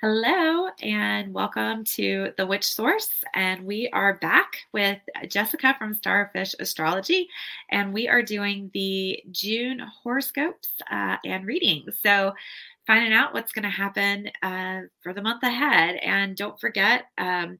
Hello, and welcome to The Witch Source. And we are back with Jessica from Starfish Astrology, and we are doing the June horoscopes uh, and readings. So, finding out what's going to happen uh, for the month ahead. And don't forget, um,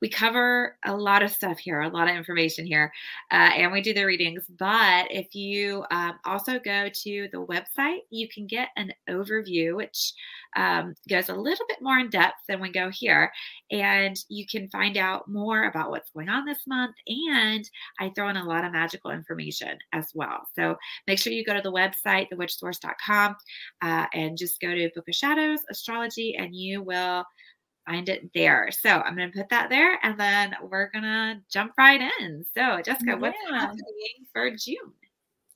we cover a lot of stuff here, a lot of information here, uh, and we do the readings. But if you um, also go to the website, you can get an overview, which um, goes a little bit more in depth than we go here. And you can find out more about what's going on this month. And I throw in a lot of magical information as well. So make sure you go to the website, thewitchsource.com, uh, and just go to Book of Shadows, Astrology, and you will find it there. So I'm going to put that there and then we're going to jump right in. So, Jessica, yeah. what's happening for June?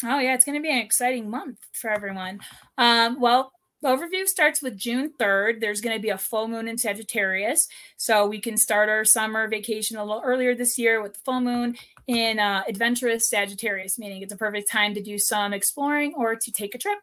Oh, yeah, it's going to be an exciting month for everyone. Um, well, the overview starts with June 3rd. There's going to be a full moon in Sagittarius. So we can start our summer vacation a little earlier this year with the full moon in uh, adventurous Sagittarius, meaning it's a perfect time to do some exploring or to take a trip.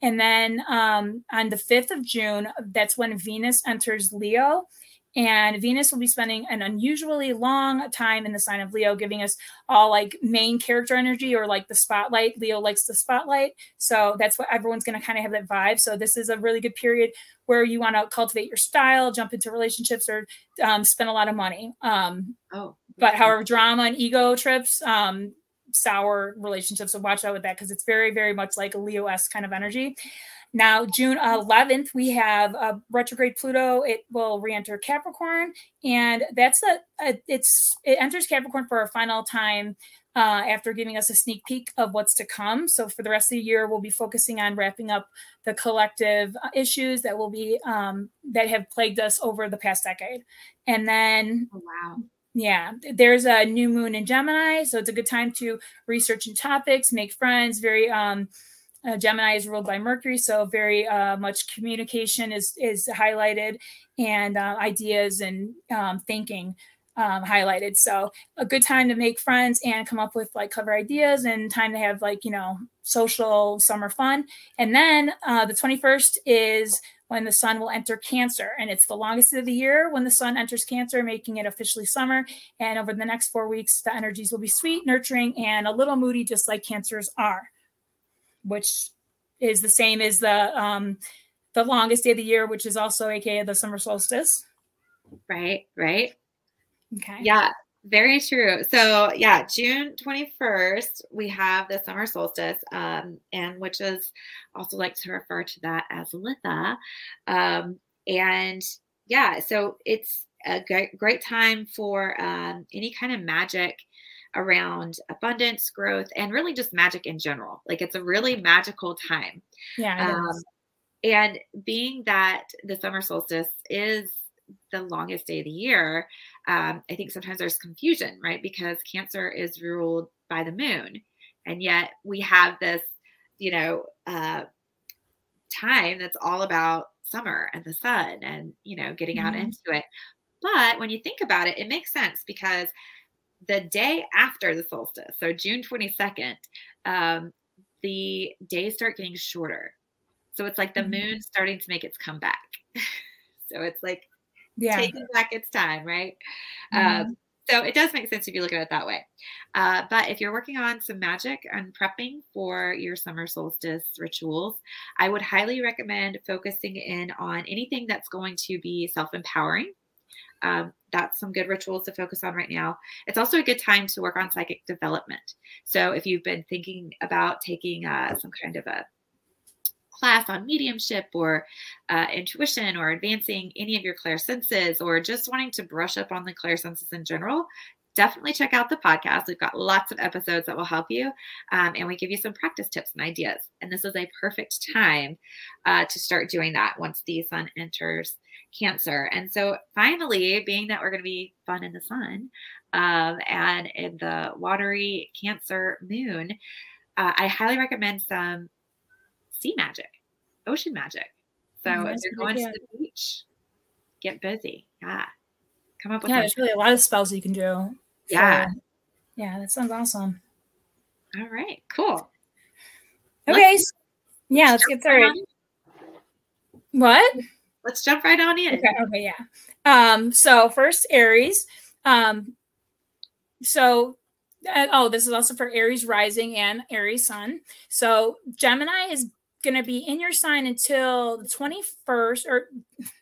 And then um, on the 5th of June, that's when Venus enters Leo. And Venus will be spending an unusually long time in the sign of Leo, giving us all like main character energy or like the spotlight. Leo likes the spotlight. So that's what everyone's going to kind of have that vibe. So this is a really good period where you want to cultivate your style, jump into relationships, or um, spend a lot of money. Um, oh, but however, drama and ego trips, um, sour relationships. So watch out with that because it's very, very much like a Leo S kind of energy. Now, June 11th, we have a retrograde Pluto. It will re-enter Capricorn, and that's a, a it's it enters Capricorn for a final time uh, after giving us a sneak peek of what's to come. So for the rest of the year, we'll be focusing on wrapping up the collective uh, issues that will be um, that have plagued us over the past decade, and then oh, wow. Yeah, there's a new moon in Gemini, so it's a good time to research new topics, make friends. Very um, uh, Gemini is ruled by Mercury, so very uh, much communication is is highlighted, and uh, ideas and um, thinking um, highlighted. So a good time to make friends and come up with like clever ideas, and time to have like you know social summer fun. And then uh, the 21st is when the sun will enter Cancer. And it's the longest of the year when the sun enters Cancer, making it officially summer. And over the next four weeks, the energies will be sweet, nurturing, and a little moody, just like Cancers are, which is the same as the um, the longest day of the year, which is also aka the summer solstice. Right, right. Okay. Yeah, very true. So yeah, June 21st, we have the summer solstice, um, and which is also like to refer to that as Litha. Um, and yeah, so it's a great, great time for um, any kind of magic around abundance, growth, and really just magic in general. Like it's a really magical time. Yeah. Um, and being that the summer solstice is the longest day of the year, um, I think sometimes there's confusion, right? Because Cancer is ruled by the moon. And yet we have this, you know, uh, time that's all about summer and the sun and, you know, getting out mm-hmm. into it. But when you think about it, it makes sense because the day after the solstice, so June 22nd, um, the days start getting shorter. So it's like the mm-hmm. moon starting to make its comeback. so it's like yeah. taking back its time, right? Mm-hmm. Um, so it does make sense if you look at it that way. Uh, but if you're working on some magic and prepping for your summer solstice rituals, I would highly recommend focusing in on anything that's going to be self empowering. Um, that's some good rituals to focus on right now. It's also a good time to work on psychic development. So if you've been thinking about taking uh, some kind of a class on mediumship or uh, intuition or advancing any of your clair senses or just wanting to brush up on the clair senses in general, definitely check out the podcast. We've got lots of episodes that will help you, um, and we give you some practice tips and ideas. And this is a perfect time uh, to start doing that once the sun enters Cancer. And so, finally, being that we're going to be fun in the sun um, and in the watery Cancer moon, uh, I highly recommend some sea magic, ocean magic. So oh, if you're going to the beach, get busy. Yeah. Come up with Yeah, there's really a lot of spells you can do. Yeah. yeah, that sounds awesome. All right, cool. Okay. Let's yeah, let's get started. What? Let's jump right on in. Okay, okay, yeah. Um, so first Aries. Um, so uh, oh, this is also for Aries rising and Aries sun. So Gemini is going to be in your sign until the 21st, or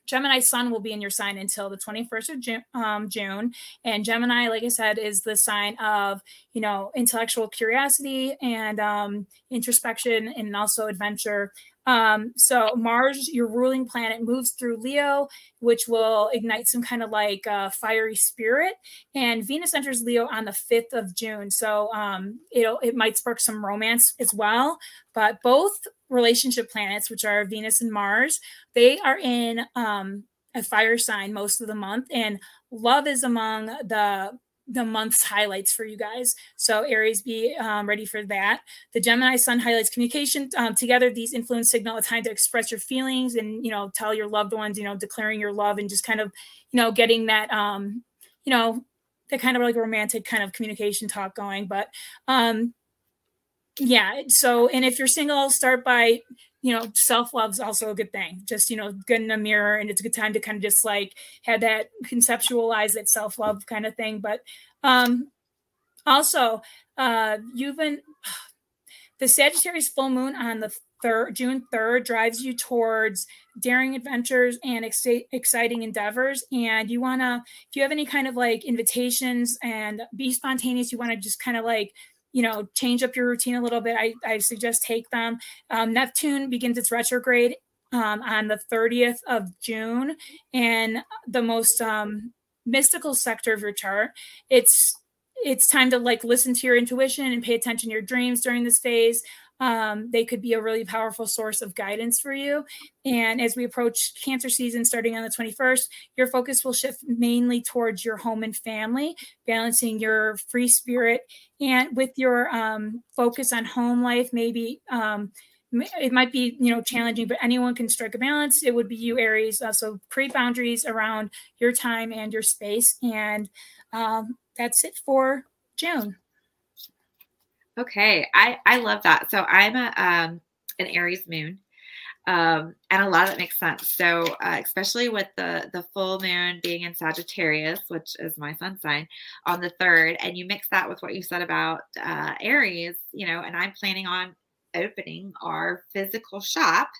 Gemini sun will be in your sign until the 21st of June, um, June. And Gemini, like I said, is the sign of, you know, intellectual curiosity and um, introspection and also adventure. Um, so Mars, your ruling planet, moves through Leo, which will ignite some kind of like uh, fiery spirit. And Venus enters Leo on the 5th of June. So um, it'll it might spark some romance as well. But both relationship planets, which are Venus and Mars, they are in um, a fire sign most of the month. And love is among the the month's highlights for you guys. So Aries, be um, ready for that. The Gemini Sun highlights communication. Um, together, these influence signal a time to express your feelings and you know tell your loved ones, you know, declaring your love and just kind of you know getting that um, you know that kind of like romantic kind of communication talk going. But um, yeah, so and if you're single, start by you know, self love is also a good thing. Just, you know, get in a mirror and it's a good time to kind of just like have that conceptualize that self love kind of thing. But um also, uh you've been the Sagittarius full moon on the third June 3rd drives you towards daring adventures and ex- exciting endeavors. And you wanna, if you have any kind of like invitations and be spontaneous, you want to just kind of like you know, change up your routine a little bit, I, I suggest take them. Um, Neptune begins its retrograde um, on the 30th of June, and the most um, mystical sector of your chart. It's it's time to like listen to your intuition and pay attention to your dreams during this phase um, they could be a really powerful source of guidance for you. And as we approach Cancer season starting on the 21st, your focus will shift mainly towards your home and family, balancing your free spirit and with your um, focus on home life, maybe. Um, it might be you know challenging but anyone can strike a balance it would be you aries uh, so create boundaries around your time and your space and um, that's it for june Okay, I I love that. So I'm a um an Aries moon, um, and a lot of it makes sense. So uh, especially with the the full moon being in Sagittarius, which is my sun sign, on the third, and you mix that with what you said about uh, Aries, you know, and I'm planning on opening our physical shop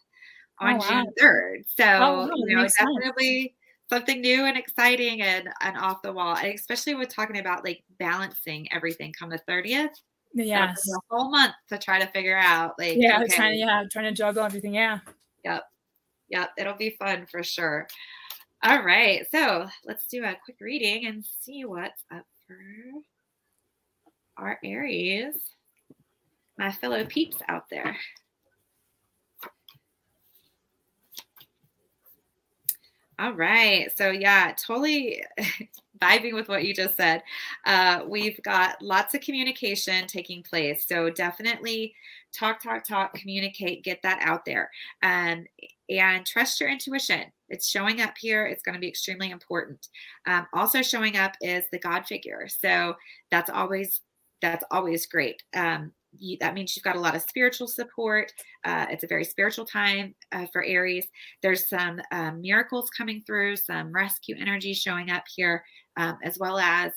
on oh, wow. June third. So oh, you know, definitely. Sense something new and exciting and, and off the wall and especially with talking about like balancing everything come the 30th Yes. A whole month to try to figure out like yeah, okay. trying to yeah, trying to juggle everything. Yeah. Yep. Yep. It'll be fun for sure. All right. So let's do a quick reading and see what's up for our Aries. My fellow peeps out there. All right. So yeah, totally vibing with what you just said. Uh, we've got lots of communication taking place. So definitely talk, talk, talk, communicate, get that out there. Um, and trust your intuition. It's showing up here. It's going to be extremely important. Um, also showing up is the God figure. So that's always that's always great. Um, you, that means you've got a lot of spiritual support. Uh, it's a very spiritual time uh, for Aries. There's some um, miracles coming through, some rescue energy showing up here, um, as well as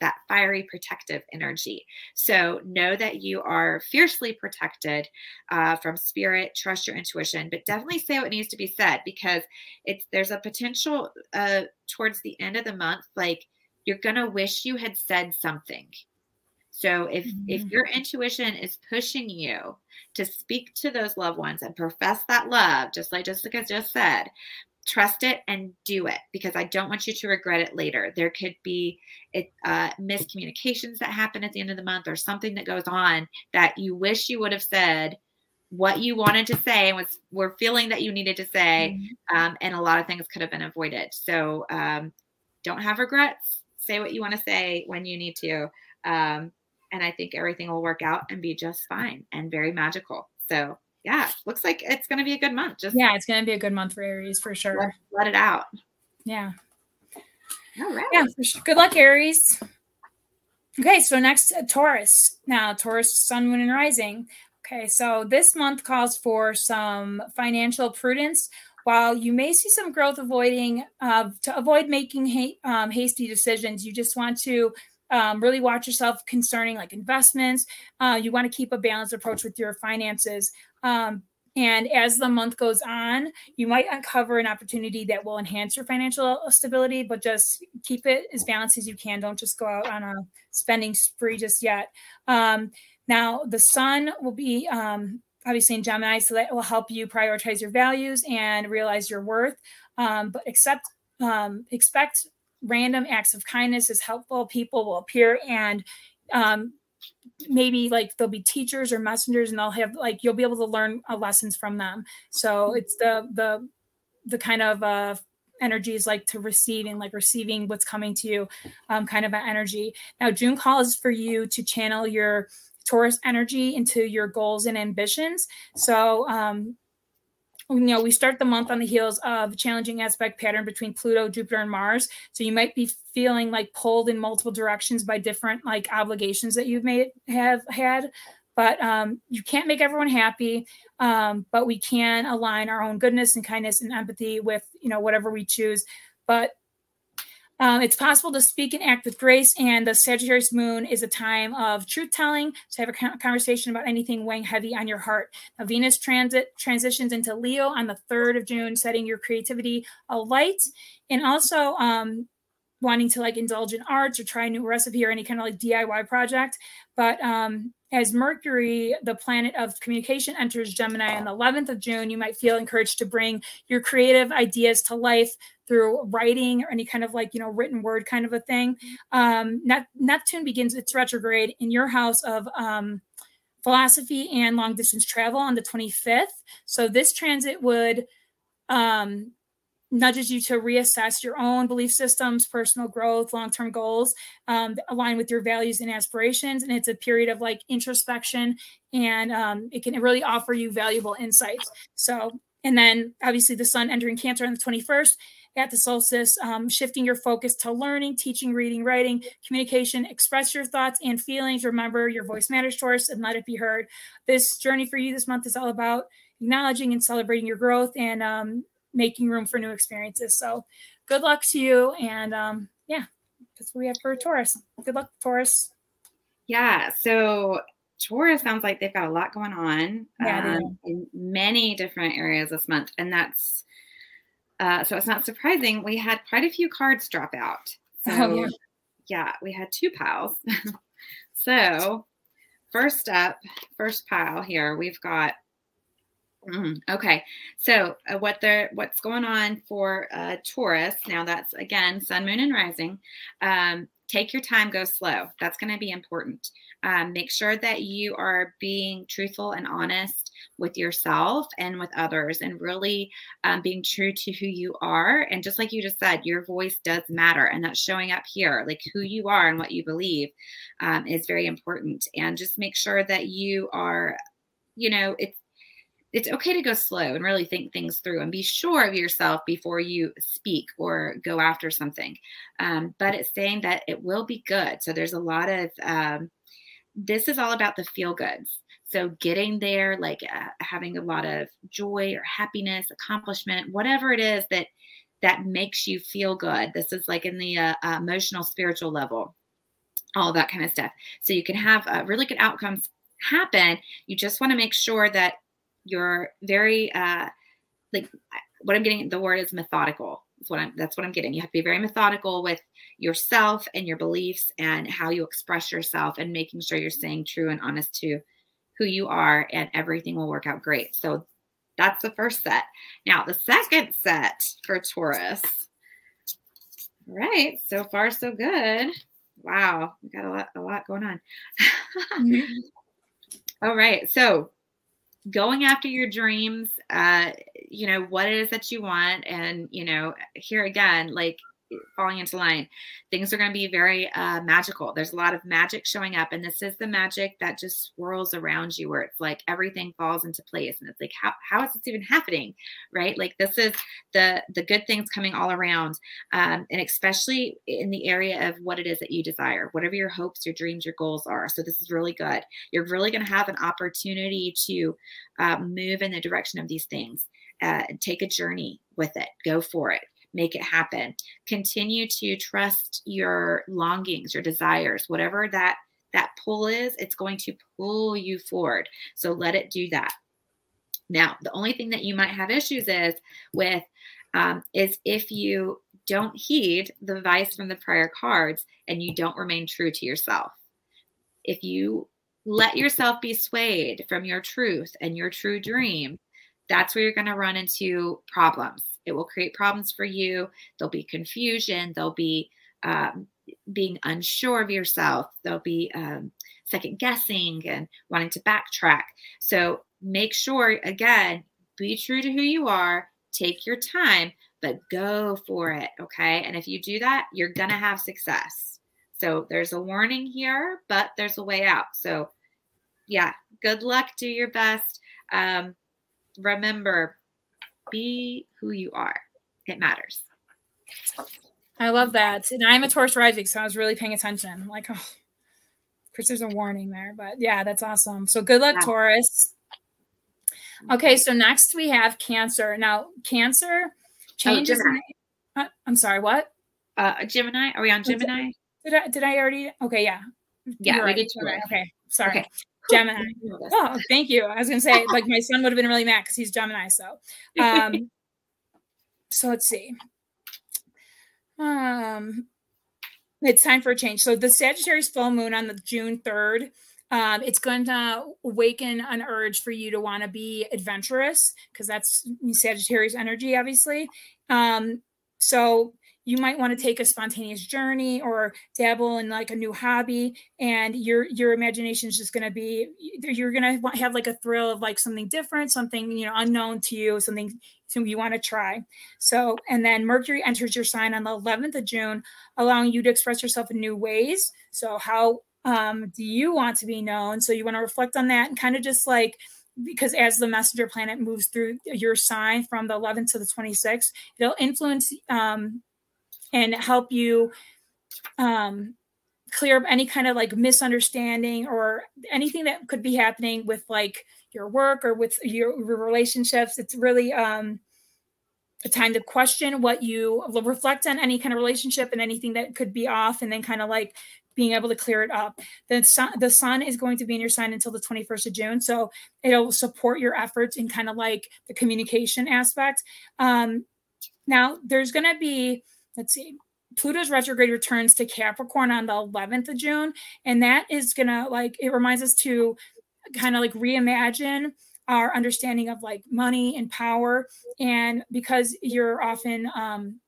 that fiery protective energy. So know that you are fiercely protected uh, from spirit. Trust your intuition, but definitely say what needs to be said because it's there's a potential uh, towards the end of the month, like you're gonna wish you had said something so if mm-hmm. if your intuition is pushing you to speak to those loved ones and profess that love, just like Jessica just said, trust it and do it because I don't want you to regret it later. There could be it, uh, miscommunications that happen at the end of the month or something that goes on that you wish you would have said what you wanted to say and was were feeling that you needed to say, mm-hmm. um, and a lot of things could have been avoided. So um, don't have regrets. Say what you want to say when you need to. Um, and I think everything will work out and be just fine and very magical. So yeah, looks like it's going to be a good month. Just yeah, it's going to be a good month for Aries for sure. Let, let it out. Yeah. All right. Yeah, sure. good luck, Aries. Okay, so next uh, Taurus. Now Taurus, Sun, Moon, and Rising. Okay, so this month calls for some financial prudence while you may see some growth avoiding uh, to avoid making ha- um, hasty decisions, you just want to um, really watch yourself concerning like investments. Uh, you want to keep a balanced approach with your finances. Um, and as the month goes on, you might uncover an opportunity that will enhance your financial stability, but just keep it as balanced as you can. Don't just go out on a spending spree just yet. Um, now, the sun will be um, obviously in Gemini, so that will help you prioritize your values and realize your worth. Um, but accept, um, expect random acts of kindness as helpful people will appear and um, maybe like there'll be teachers or messengers and they'll have like you'll be able to learn uh, lessons from them. So it's the the the kind of uh energies like to receiving like receiving what's coming to you um, kind of an energy. Now june calls for you to channel your taurus energy into your goals and ambitions. So um, you know, we start the month on the heels of a challenging aspect pattern between Pluto, Jupiter, and Mars. So you might be feeling like pulled in multiple directions by different like obligations that you may have had. But um, you can't make everyone happy. Um, but we can align our own goodness and kindness and empathy with you know whatever we choose. But um, it's possible to speak and act with grace, and the Sagittarius moon is a time of truth telling. To have a conversation about anything weighing heavy on your heart. Now, Venus transit transitions into Leo on the 3rd of June, setting your creativity alight. And also, um, wanting to like indulge in arts or try a new recipe or any kind of like DIY project. But um, as Mercury, the planet of communication, enters Gemini on the 11th of June, you might feel encouraged to bring your creative ideas to life through writing or any kind of like, you know, written word kind of a thing. Um, Neptune begins its retrograde in your house of um, philosophy and long distance travel on the 25th. So this transit would um, nudges you to reassess your own belief systems, personal growth, long term goals, um, align with your values and aspirations. And it's a period of like introspection and um, it can really offer you valuable insights. So, and then obviously the sun entering Cancer on the 21st at the solstice, um, shifting your focus to learning, teaching, reading, writing, communication, express your thoughts and feelings. Remember, your voice matters, Taurus, and let it be heard. This journey for you this month is all about acknowledging and celebrating your growth and um, making room for new experiences. So good luck to you. And um, yeah, that's what we have for Taurus. Good luck, Taurus. Yeah. So Taurus sounds like they've got a lot going on yeah, um, in many different areas this month. And that's, uh, so it's not surprising. We had quite a few cards drop out. So, oh, yeah. yeah, we had two piles. so, first up, first pile here, we've got Mm, okay, so uh, what the what's going on for uh, Taurus now? That's again Sun, Moon, and Rising. Um, take your time, go slow. That's going to be important. Um, make sure that you are being truthful and honest with yourself and with others, and really um, being true to who you are. And just like you just said, your voice does matter, and that's showing up here. Like who you are and what you believe um, is very important. And just make sure that you are, you know, it's it's okay to go slow and really think things through and be sure of yourself before you speak or go after something. Um, but it's saying that it will be good. So there's a lot of, um, this is all about the feel goods. So getting there, like uh, having a lot of joy or happiness, accomplishment, whatever it is that that makes you feel good. This is like in the uh, uh, emotional, spiritual level, all that kind of stuff. So you can have uh, really good outcomes happen. You just want to make sure that you're very uh, like what I'm getting. The word is methodical. That's what I'm. That's what I'm getting. You have to be very methodical with yourself and your beliefs and how you express yourself, and making sure you're staying true and honest to who you are, and everything will work out great. So that's the first set. Now the second set for Taurus. All right, so far so good. Wow, we got a lot, a lot going on. mm-hmm. All right, so going after your dreams uh you know what it is that you want. And you know here again like falling into line things are going to be very uh, magical. There's a lot of magic showing up and this is the magic that just swirls around you where it's like everything falls into place and it's like how, how is this even happening? Right? Like this is the the good things coming all around um, and especially in the area of what it is that you desire whatever your hopes your dreams your goals are. So this is really good. You're really going to have an opportunity to uh, move in the direction of these things uh, take a journey with it. Go for it. Make it happen. Continue to trust your longings, your desires, whatever that that pull is, it's going to pull you forward. So let it do that. Now, the only thing that you might have issues is with um, is if you don't heed the advice from the prior cards and you don't remain true to yourself. If you let yourself be swayed from your truth and your true dream, that's where you're going to run into problems. It will create problems for you. There'll be confusion. There'll be um, being unsure of yourself. There'll be um, second guessing and wanting to backtrack. So make sure, again, be true to who you are, take your time, but go for it. Okay. And if you do that, you're going to have success. So there's a warning here, but there's a way out. So, yeah, good luck. Do your best. Um, remember, be who you are, it matters. I love that. And I'm a Taurus rising, so I was really paying attention. I'm like, oh, of course, there's a warning there, but yeah, that's awesome. So good luck, yeah. Taurus. Okay, so next we have Cancer. Now, Cancer oh, changes. Oh, uh, I'm sorry, what? Uh, Gemini. Are we on Gemini? Did I? Did I already? Okay, yeah. Yeah, right. we did. Gemini. Okay, sorry. Okay. Gemini. Oh, thank you. I was gonna say, like, my son would have been really mad because he's Gemini. So, um, so let's see. Um, it's time for a change. So the Sagittarius full moon on the June 3rd, um, it's going to awaken an urge for you to want to be adventurous because that's Sagittarius energy, obviously. Um, so you might want to take a spontaneous journey or dabble in like a new hobby and your your imagination is just going to be you're going to have like a thrill of like something different something you know unknown to you something you want to try. So and then mercury enters your sign on the 11th of june allowing you to express yourself in new ways. So how um, do you want to be known? So you want to reflect on that and kind of just like because as the messenger planet moves through your sign from the 11th to the 26th it'll influence um, and help you um, clear up any kind of like misunderstanding or anything that could be happening with like your work or with your, relationships. It's really um, a time to question what you reflect on any kind of relationship and anything that could be off, and then kind of like being able to clear it up. The sun, the sun is going to be in your sign until the 21st of June. So it'll support your efforts in kind of like the communication aspect. Um, now, there's going to be let's see Pluto's retrograde returns to Capricorn on the 11th of June. And that is going to like, it reminds us to kind of like reimagine our understanding of like money and power. And because you're often, um,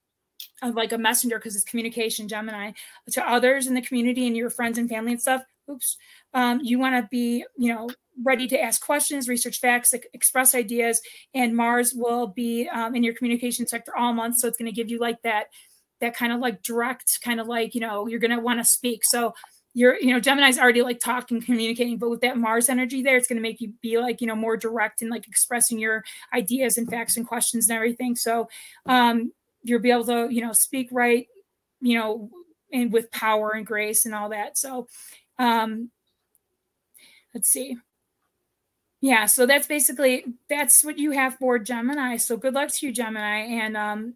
like a messenger because it's communication gemini to others in the community and your friends and family and stuff oops um, you want to be you know ready to ask questions research facts express ideas and mars will be um, in your communication sector all month so it's going to give you like that that kind of like direct kind of like you know you're to want to speak. So you're you know gemini's already like talking communicating but with that mars energy there it's going to make you be like you know more direct and like expressing your ideas and facts and questions and everything. So um you'll be able to you know speak right you know and with power and grace and all that. So um let's see. Yeah so that's basically that's what you have for gemini. So good luck to you gemini and um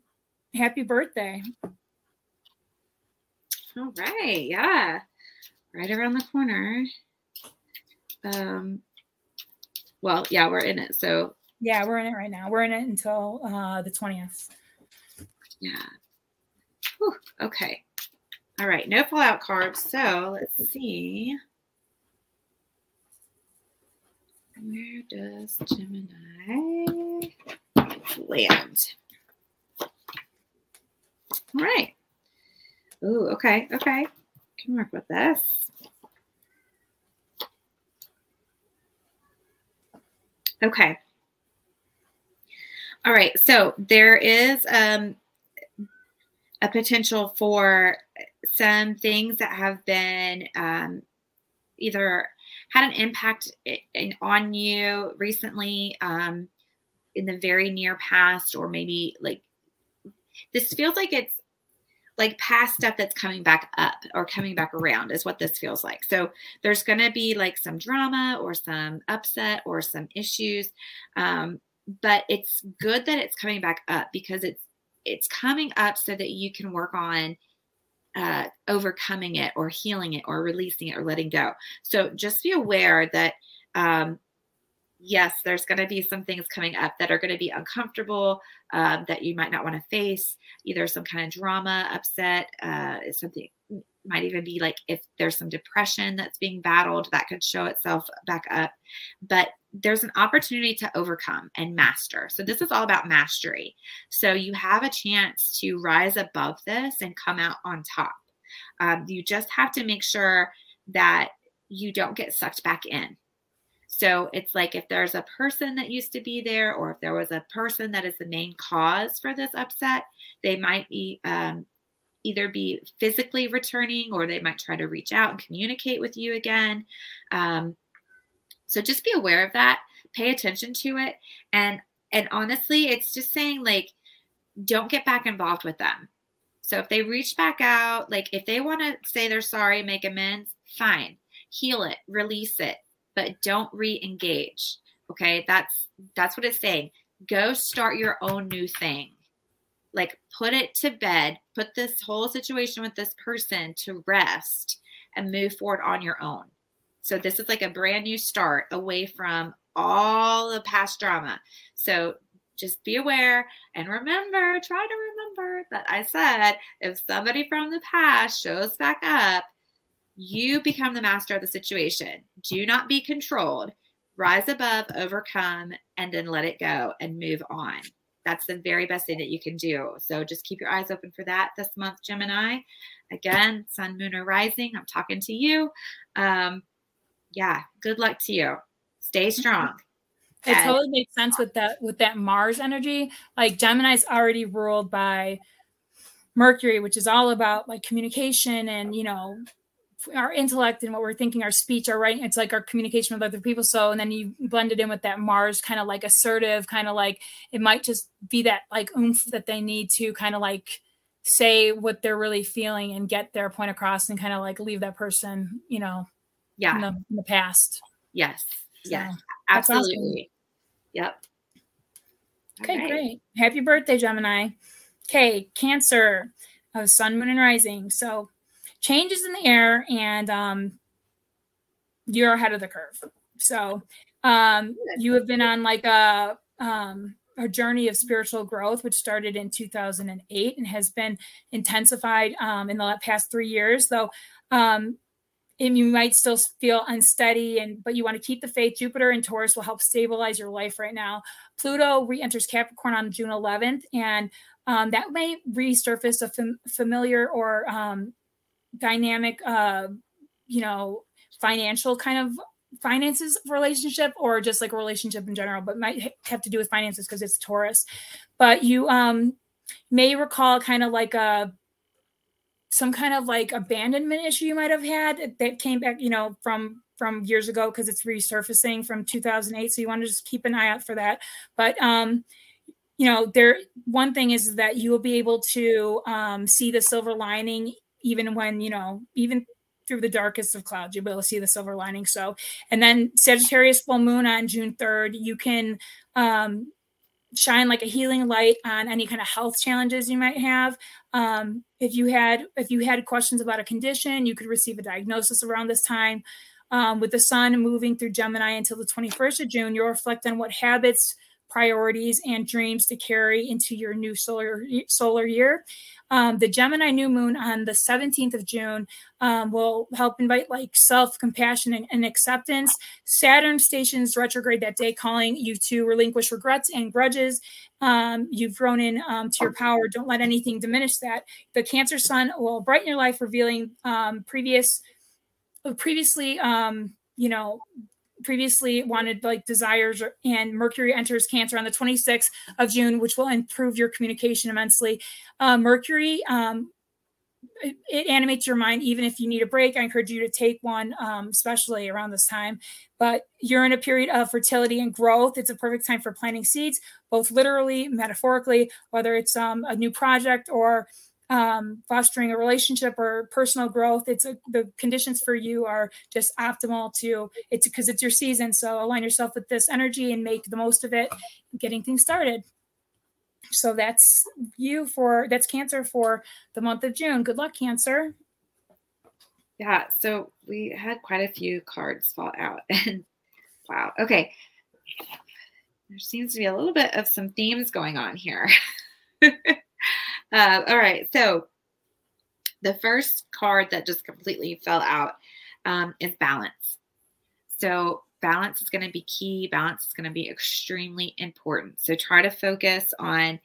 happy birthday. All right. Yeah. Right around the corner. Um, well, yeah, we're in it. So, yeah, we're in it right now. We're in it until uh, the 20th. Yeah. Whew, okay. All right. No fallout cards. So let's see. Where does Gemini land? All right. Ooh, okay, okay. Can work with this. Okay. All right. So there is um, a potential for some things that have been um, either had an impact in, on you recently um, in the very near past, or maybe like this feels like it's like past stuff that's coming back up or coming back around is what this feels like. So there's going to be like some drama or some upset or some issues. Um, but it's good that it's coming back up because it's it's coming up so that you can work on uh, overcoming it or healing it or releasing it or letting go. So just be aware that um, yes, there's going to be some things coming up that are going to be uncomfortable um, that you might not want to face, either some kind of drama, upset, uh, something might even be like if there's some depression that's being battled that could show itself back up. But there's an opportunity to overcome and master. So this is all about mastery. So you have a chance to rise above this and come out on top. Um, you just have to make sure that you don't get sucked back in so it's like if there's a person that used to be there, or if there was a person that is the main cause for this upset, they might be um, either be physically returning or they might try to reach out and communicate with you again. Um, so just be aware of that. Pay attention to it, and and honestly, it's just saying like, don't get back involved with them. So if they reach back out, like if they want to say they're sorry, make amends, fine, heal it, release it, but don't re-engage. Okay, that's that's what it's saying. Go start your own new thing like put it to bed, put this whole situation with this person to rest and move forward on your own. So this is like a brand new start away from all the past drama. So just be aware and remember, try to remember that I said if somebody from the past shows back up, you become the master of the situation. Do not be controlled. Rise above, overcome, and then let it go and move on that's the very best thing that you can do. So just keep your eyes open for that this month, Gemini. Again, sun, moon, or rising. I'm talking to you. Um, yeah, good luck to you. Stay strong. It and- totally makes sense with that with that Mars energy. Like Gemini's already ruled by Mercury, which is all about like communication and you know our intellect and what we're thinking, our speech, our writing, it's like our communication with other people. So, and then you blend it in with that Mars kind of like assertive, kind of like it might just be that like oomph that they need to kind of like say what they're really feeling and get their point across and kind of like leave that person, you know, yeah, in the, in the past. Yes. So, yes. Absolutely. Awesome. Yep. Okay, right. great. Happy birthday, Gemini. Okay, Cancer of Sun, Moon, and Rising. So changes in the air and um, you're ahead of the curve. So um, you have been on like a um, a journey of spiritual growth, which started in 2008 and has been intensified um, in the past three years. Though, um, and you might still feel unsteady, and but you want to keep the faith. Jupiter and Taurus will help stabilize your life right now. Pluto re-enters Capricorn on June 11th, and um, that may resurface a fam- familiar or um, dynamic uh you know financial kind of finances relationship or just like a relationship in general but might have to do with finances because it's taurus. But you um may recall kind of like a some kind of like abandonment issue you might have had that came back you know from from years ago because it's resurfacing from 2008 so you want to just keep an eye out for that. But um you know there one thing is that you will be able to um, see the silver lining even when you know even through the darkest of clouds you'll be able to see the silver lining. So and then sagittarius full moon on june 3rd you can um, shine like a healing light on any kind of health challenges you might have. Um, if you had if you had questions about a condition you could receive a diagnosis around this time. Um, with the sun moving through gemini until the 21st of june you'll reflect on what habits priorities and dreams to carry into your new solar solar year um, the Gemini new moon on the 17th of June um, will help invite like self compassion and, and, acceptance. Saturn stations retrograde that day, calling you to relinquish regrets and grudges. Um, you've grown in um, to your power. Don't let anything diminish that. The Cancer Sun will brighten your life, revealing um, previous, previously, um, you know, previously wanted like desires and mercury enters cancer on the 26th of june which will improve your communication immensely. Uh, mercury um, it, it, animates your mind even if you need a break. I encourage you to take one um, especially around this time. But you're in a period of fertility and growth. It's a perfect time for planting seeds both literally metaphorically whether it's um, a new project or um, fostering a relationship or personal growth. It's a, the conditions for you are just optimal to it's because it's your season. So align yourself with this energy and make the most of it, getting things started. So that's you for that's Cancer for the month of June. Good luck, Cancer. Yeah, so we had quite a few cards fall out. And wow. Okay. There seems to be a little bit of some themes going on here. uh, all right. So the first card that just completely fell out um, is balance. So balance is going to be key. Balance is going to be extremely important. So try to focus on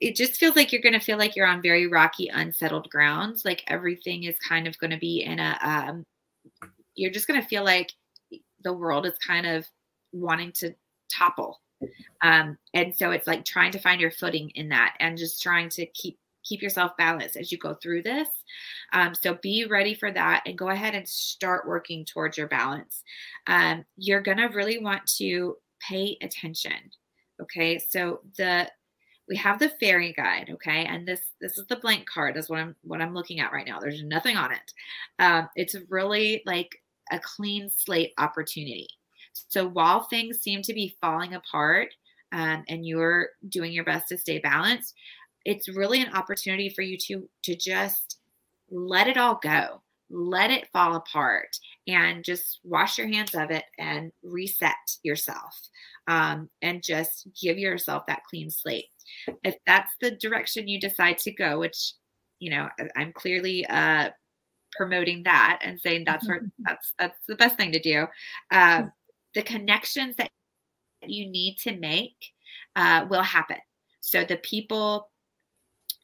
it just feels like you're going to feel like you're on very rocky, unsettled grounds. Like everything is kind of going to be in a, um, you're just going to feel like the world is kind of wanting to topple. Um, and so it's like trying to find your footing in that and just trying to keep keep yourself balanced as you go through this. Um, so be ready for that and go ahead and start working towards your balance. Um, you're to really want to pay attention. Okay. So the, we have the fairy guide. Okay. And this, this is the blank card is what I'm, what I'm looking at right now. There's nothing on it. Um, it's really like a clean slate opportunity. So while things seem to be falling apart um, and you're doing your best to stay balanced, it's really an opportunity for you to to just let it all go let it fall apart and just wash your hands of it and reset yourself um, and just give yourself that clean slate. If that's the direction you decide to go which you know i'm clearly uh, promoting that and saying that's where that's that's the best thing to do um, the connections that you need to make uh, will happen so the people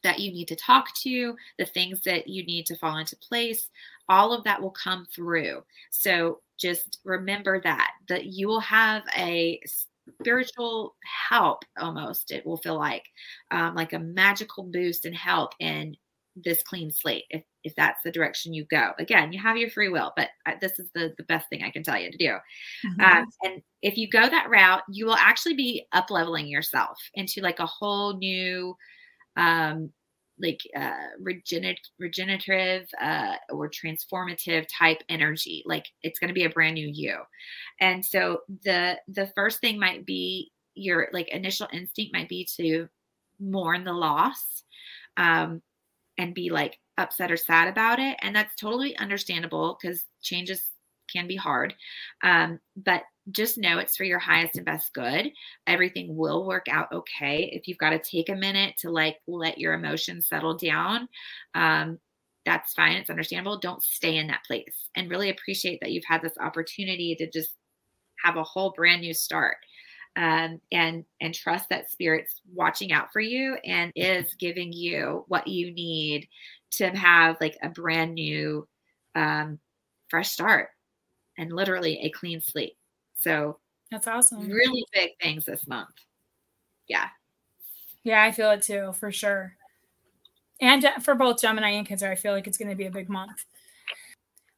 that you need to talk to, the things that you need to fall into place, all of that will come through. So just remember that that you will have a spiritual help almost it will feel like um, like a magical boost and help in this clean slate if, if that's the direction you go again you have your free will but this is the, the best thing i can tell you to do mm-hmm. um, and if you go that route you will actually be up leveling yourself into like a whole new um, like uh, regenerative, regenerative uh, or transformative type energy. Like it's going to be a brand new you. And so the the first thing might be your like initial instinct might be to mourn the loss um, and be like upset or sad about it. And that's totally understandable because changes can be hard. Um, but just know it's for your highest and best good. Everything will work out okay. If you've got to take a minute to like let your emotions settle down, um, that's fine. It's understandable. Don't stay in that place and really appreciate that you've had this opportunity to just have a whole brand new start. Um, and and trust that spirit's watching out for you and is giving you what you need to have like a brand new um, fresh start and literally a clean slate so that's awesome. Really big things this month. Yeah. Yeah, I feel it too, for sure. And for both Gemini and Cancer, I feel like it's going to be a big month.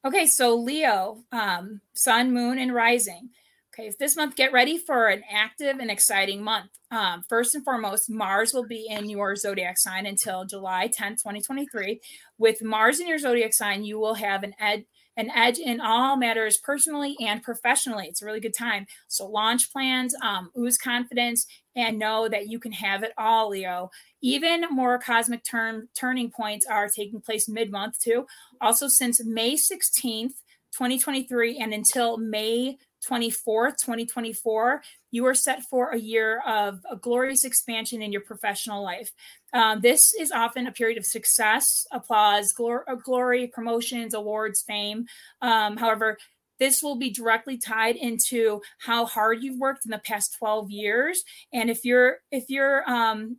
Okay, so Leo, um, Sun, Moon, and Rising. Okay, this month, get ready for an active and exciting month. Um, first and foremost, Mars will be in your zodiac sign until July 10th, 2023. With Mars in your zodiac sign, you will have an ed an edge in all matters personally and professionally. It's a really good time. So launch plans, um, ooze confidence, and know that you can have it all, Leo. Even more cosmic turn turning points are taking place mid-month too. Also, since May 16th, 2023, and until May 24th, 2024, you are set for a year of a glorious expansion in your professional life. Um, this is often a period of success, applause, glor- uh, glory, promotions, awards, fame. Um, however, this will be directly tied into how hard you've worked in the past 12 years and if you're if you're um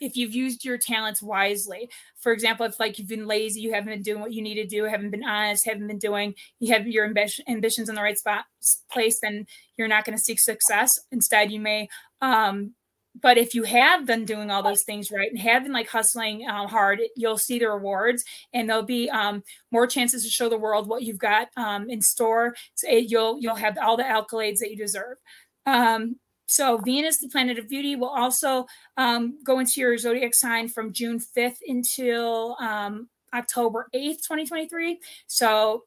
if you've used your talents wisely. For example, if like you've been lazy, you haven't been doing what you need to do, haven't been honest, haven't been doing, you have your ambition, ambitions in the right spot place, then you're not going to seek success. Instead, you may. Um, but if you have been doing all those things right and have been like hustling uh, hard, you'll see the rewards, and there'll be um, more chances to show the world what you've got um, in store. So it, you'll you'll have all the accolades that you deserve. Um, so Venus, the planet of beauty, will also um, go into your zodiac sign from June 5th until um, October 8th, 2023. So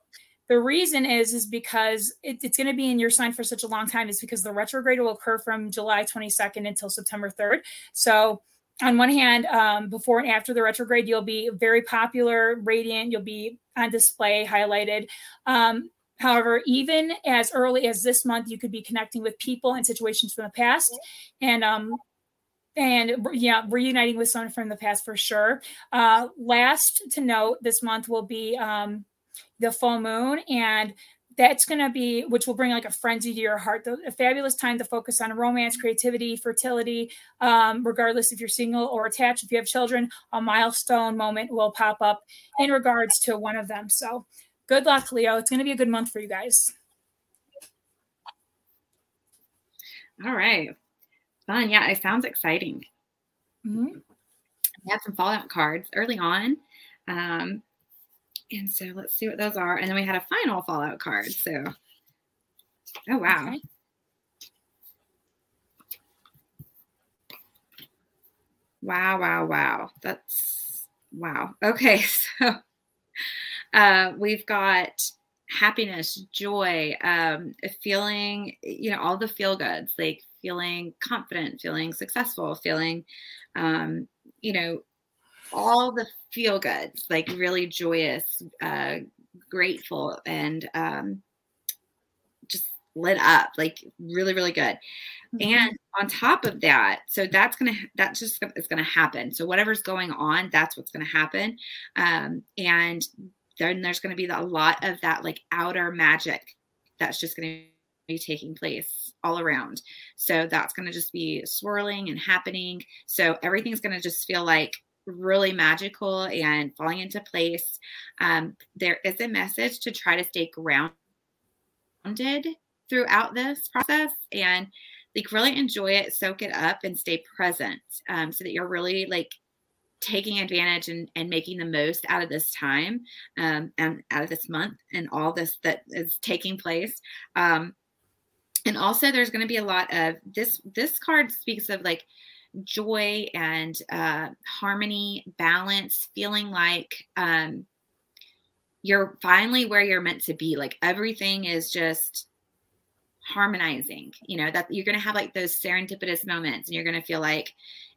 the reason is is because it, it's going to be in your sign for such a long time is because the retrograde will occur from July 22nd until September 3rd. So on one hand, um, before and after the retrograde, you'll be very popular, radiant. You'll be on display, highlighted. Um, however, even as early as this month, you could be connecting with people and situations from the past, and um, and yeah, reuniting with someone from the past for sure. Uh, last to note, this month will be um, the full moon, and that's going to be which will bring like a frenzy to your heart. A fabulous time to focus on romance creativity fertility um, regardless if you're single or attached. If you have children a milestone moment will pop up in regards to one of them. So good luck leo it's going to be a good month for you guys all right fun yeah it sounds exciting mm-hmm. we had some fallout cards early on um, and so let's see what those are. And then we had a final Fallout card. So, oh, wow. Okay. Wow, wow, wow. That's wow. Okay. So, uh, we've got happiness, joy, um, feeling, you know, all the feel goods, like feeling confident, feeling successful, feeling, um, you know, all the feel goods, like really joyous, uh, grateful, and um, just lit up, like really, really good. Mm-hmm. And on top of that, so that's gonna that's just is gonna happen. So whatever's going on, that's what's gonna happen. Um, and then there's gonna be a lot of that like outer magic that's just gonna be taking place all around. So that's going to just be swirling and happening. So everything's going to just feel like really magical and falling into place. Um, there is a message to try to stay grounded throughout this process and like really enjoy it, soak it up, and stay present um, so that you're really like taking advantage and, and making the most out of this time um, and out of this month and all this that is taking place. Um, and also, there's going to be a lot of this. This card speaks of like joy and uh, harmony, balance, feeling like um, you're finally where you're meant to be. Like everything is just harmonizing, you know, that you're going to have like those serendipitous moments and you're going to feel like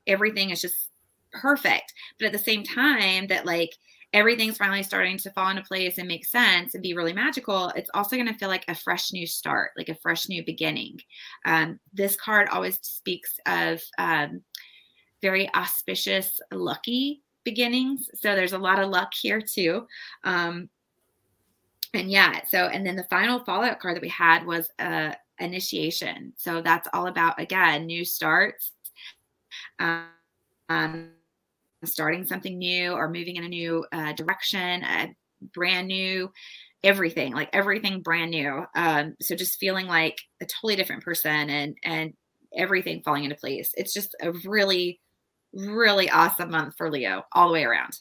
everything is just perfect. But at the same time, that like everything's finally starting to fall into place and make sense and be really magical, it's also going to feel like a fresh new start, like a fresh new beginning. Um, this card always speaks of um, very auspicious, lucky beginnings. So there's a lot of luck here too. Um, and yeah, so and then the final Fallout card that we had was uh, initiation. So that's all about again new starts. Um, starting something new or moving in a new uh, direction, a brand new everything, like everything brand new. Um, so just feeling like a totally different person and and everything falling into place. It's just a really, really awesome month for Leo all the way around.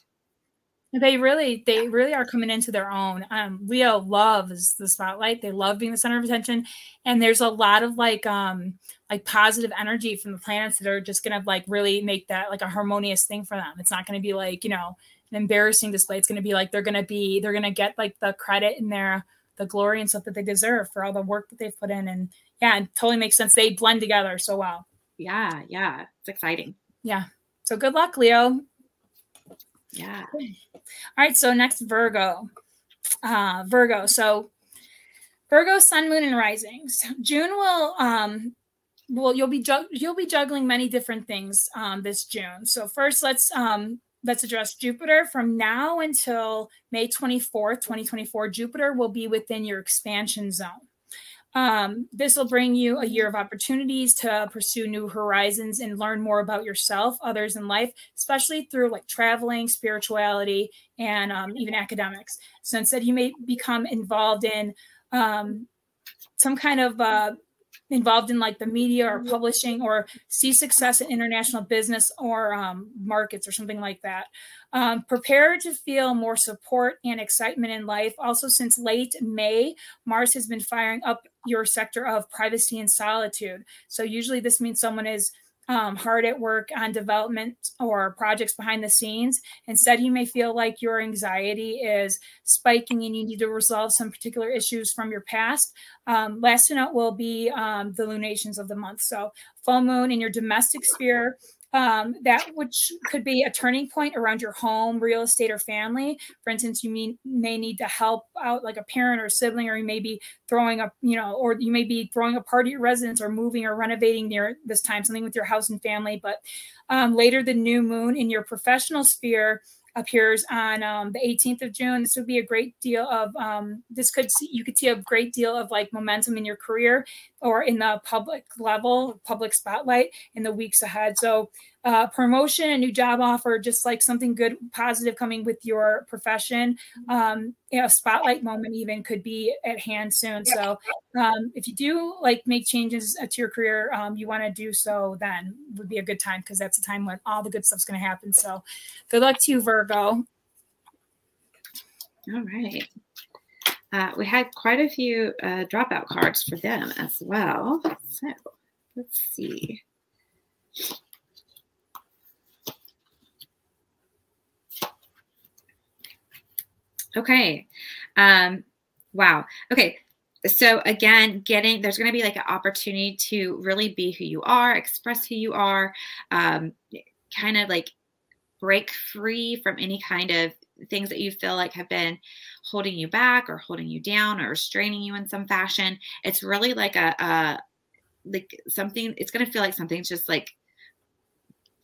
They really, they really are coming into their own. Um, Leo loves the spotlight. They love being the center of attention, and there's a lot of like, um, like positive energy from the planets that are just gonna like really make that like a harmonious thing for them. It's not gonna be like you know an embarrassing display. It's gonna be like they're gonna be they're gonna get like the credit and their the glory and stuff that they deserve for all the work that they've put in. And yeah, it totally makes sense. They blend together so well. Yeah, yeah, it's exciting. Yeah. So good luck, Leo. Yeah. All right. So next, Virgo. Uh, Virgo. So Virgo, Sun, Moon, and Risings. June will um well you'll be ju- you'll be juggling many different things um this June. So first, let's um let's address Jupiter. From now until May 24th, 2024, Jupiter will be within your expansion zone. Um, this will bring you a year of opportunities to pursue new horizons and learn more about yourself, others in life, especially through like traveling, spirituality, and um, even academics. So instead, you may become involved in um, some kind of uh, involved in like the media or publishing or see success in international business or um, markets or something like that. Um, prepare to feel more support and excitement in life. Also, since late May, Mars has been firing up your sector of privacy and solitude. So usually this means someone is um, hard at work on development or projects behind the scenes. Instead, you may feel like your anxiety is spiking and you need to resolve some particular issues from your past. Um, last note will be um, the lunations of the month. So, full moon in your domestic sphere um, that which could be a turning point around your home, real estate, or family. For instance, you may, need to help out like a parent or a sibling, or you may be throwing up, you know, or you may be throwing a party at your residence or moving or renovating near this time, something with your house and family. But um, later, the new moon in your professional sphere appears on um, the 18th of June. This would be a great deal of um, this could see you could see a great deal of like momentum in your career or in the public level, public spotlight in the weeks ahead. So uh, promotion, a new job offer, just like something good, positive coming with your profession. Um, you know, a spotlight moment even could be at hand soon. So um, if you do like make changes to your career, um, you want to do so then would be a good time because that's a time when all the good stuff's going to happen. So good luck to you, Virgo. All right. Uh, we had quite a few uh, dropout cards for them as well. So let's see. Okay. Um, wow. Okay. So again, getting there's going to be like an opportunity to really be who you are, express who you are, um, kind of like break free from any kind of things that you feel like have been holding you back or holding you down or restraining you in some fashion. It's really like a, a like something. It's going to feel like something's just like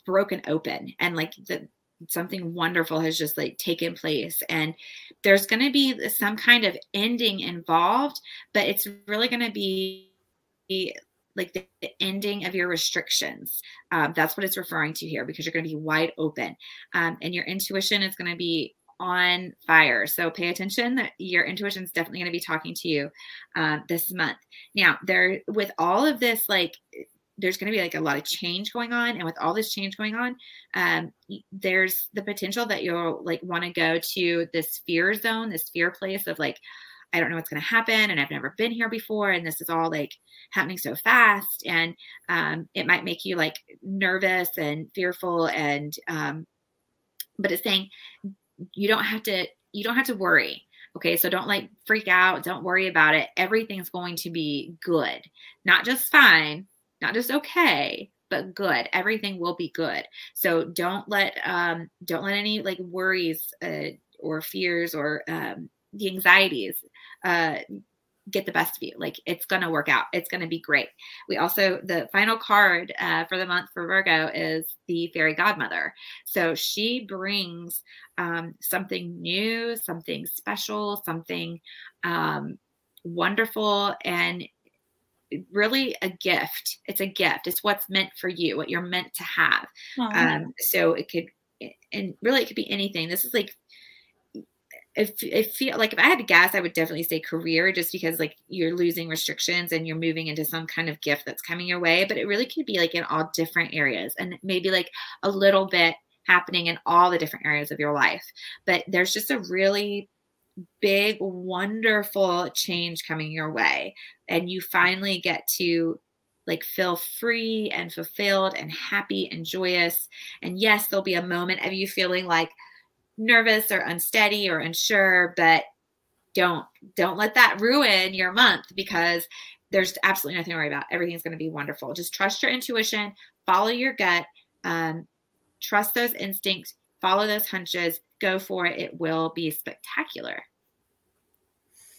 broken open and like the something wonderful has just like taken place and there's going to be some kind of ending involved but it's really going to be like the, ending of your restrictions. Um, that's what it's referring to here because you're going to be wide open um, and your intuition is going to be on fire. So pay attention that your intuition is definitely going to be talking to you uh, this month. Now there with all of this like there's going to be like a lot of change going on and with all this change going on um, there's the potential that you'll like want to go to this fear zone this fear place of like i don't know what's going to happen and i've never been here before and this is all like happening so fast and um, it might make you like nervous and fearful and um, but it's saying you don't have to you don't have to worry Okay, so don't like freak out. Don't worry about it. Everything's going to be good, not just fine, not just okay but good. Everything will be good. So don't let um don't let any like worries uh, or fears or um the anxieties uh get the best of you. Like it's gonna work out. It's gonna be great. We also the final card uh, for the month for virgo is the fairy godmother. So she brings um, something new something special something um, wonderful and really a gift. It's a gift. It's what's meant for you, what you're meant to have. Um, so it could, and really it could be anything. This is like, if if feel like if I had to guess, I would definitely say career, just because like you're losing restrictions and you're moving into some kind of gift that's coming your way. But it really could be like in all different areas, and maybe like a little bit happening in all the different areas of your life. But there's just a really big, wonderful change coming your way. And you finally get to like feel free and fulfilled and happy and joyous. And yes, there'll be a moment of you feeling like nervous or unsteady or unsure, but don't don't let that ruin your month because there's absolutely nothing to worry about. Everything's going to be wonderful. Just trust your intuition, follow your gut, um, trust those instincts, follow those hunches, go for it. It will be spectacular.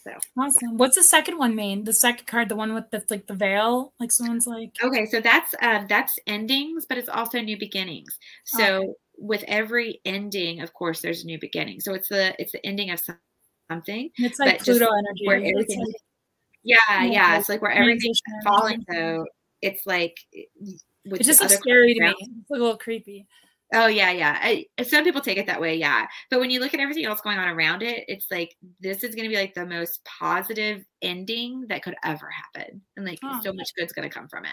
So awesome. What's the second one mean? The second card, the one with the like the veil, like someone's like. Okay, so that's um that's endings, but it's also new beginnings. So okay. with every ending, of course, there's a new beginning. So it's the it's the ending of something. It's like Pluto energy. Where everything, like, yeah, yeah, yeah, It's like where everything's falling. So it's like it's just scary to me. It's a little creepy. Oh yeah, yeah. I, uh, some people take it that way, yeah. But when you look at everything else going on around it, it's like this is going to be like the most positive ending that could ever happen, and like oh. so much good's going to come from it.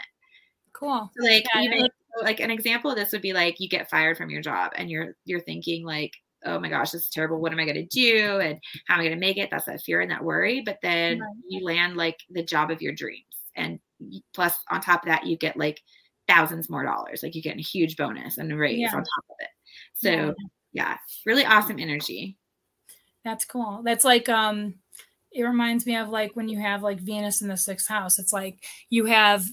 Cool. So, like yeah, even like, like an example of this would be like you get fired from your job, and you're you're thinking like, oh my gosh, this is terrible. What am I going to do? And how am I going to make it? That's that fear and that worry. But then right. you land like the job of your dreams. And plus, on top of that, you get like thousands more dollars. Like you get a huge bonus and a raise yeah. on top of it. So, yeah. yeah, really awesome energy. That's cool. That's like, um, it reminds me of like when you have like Venus in the sixth house. It's like you have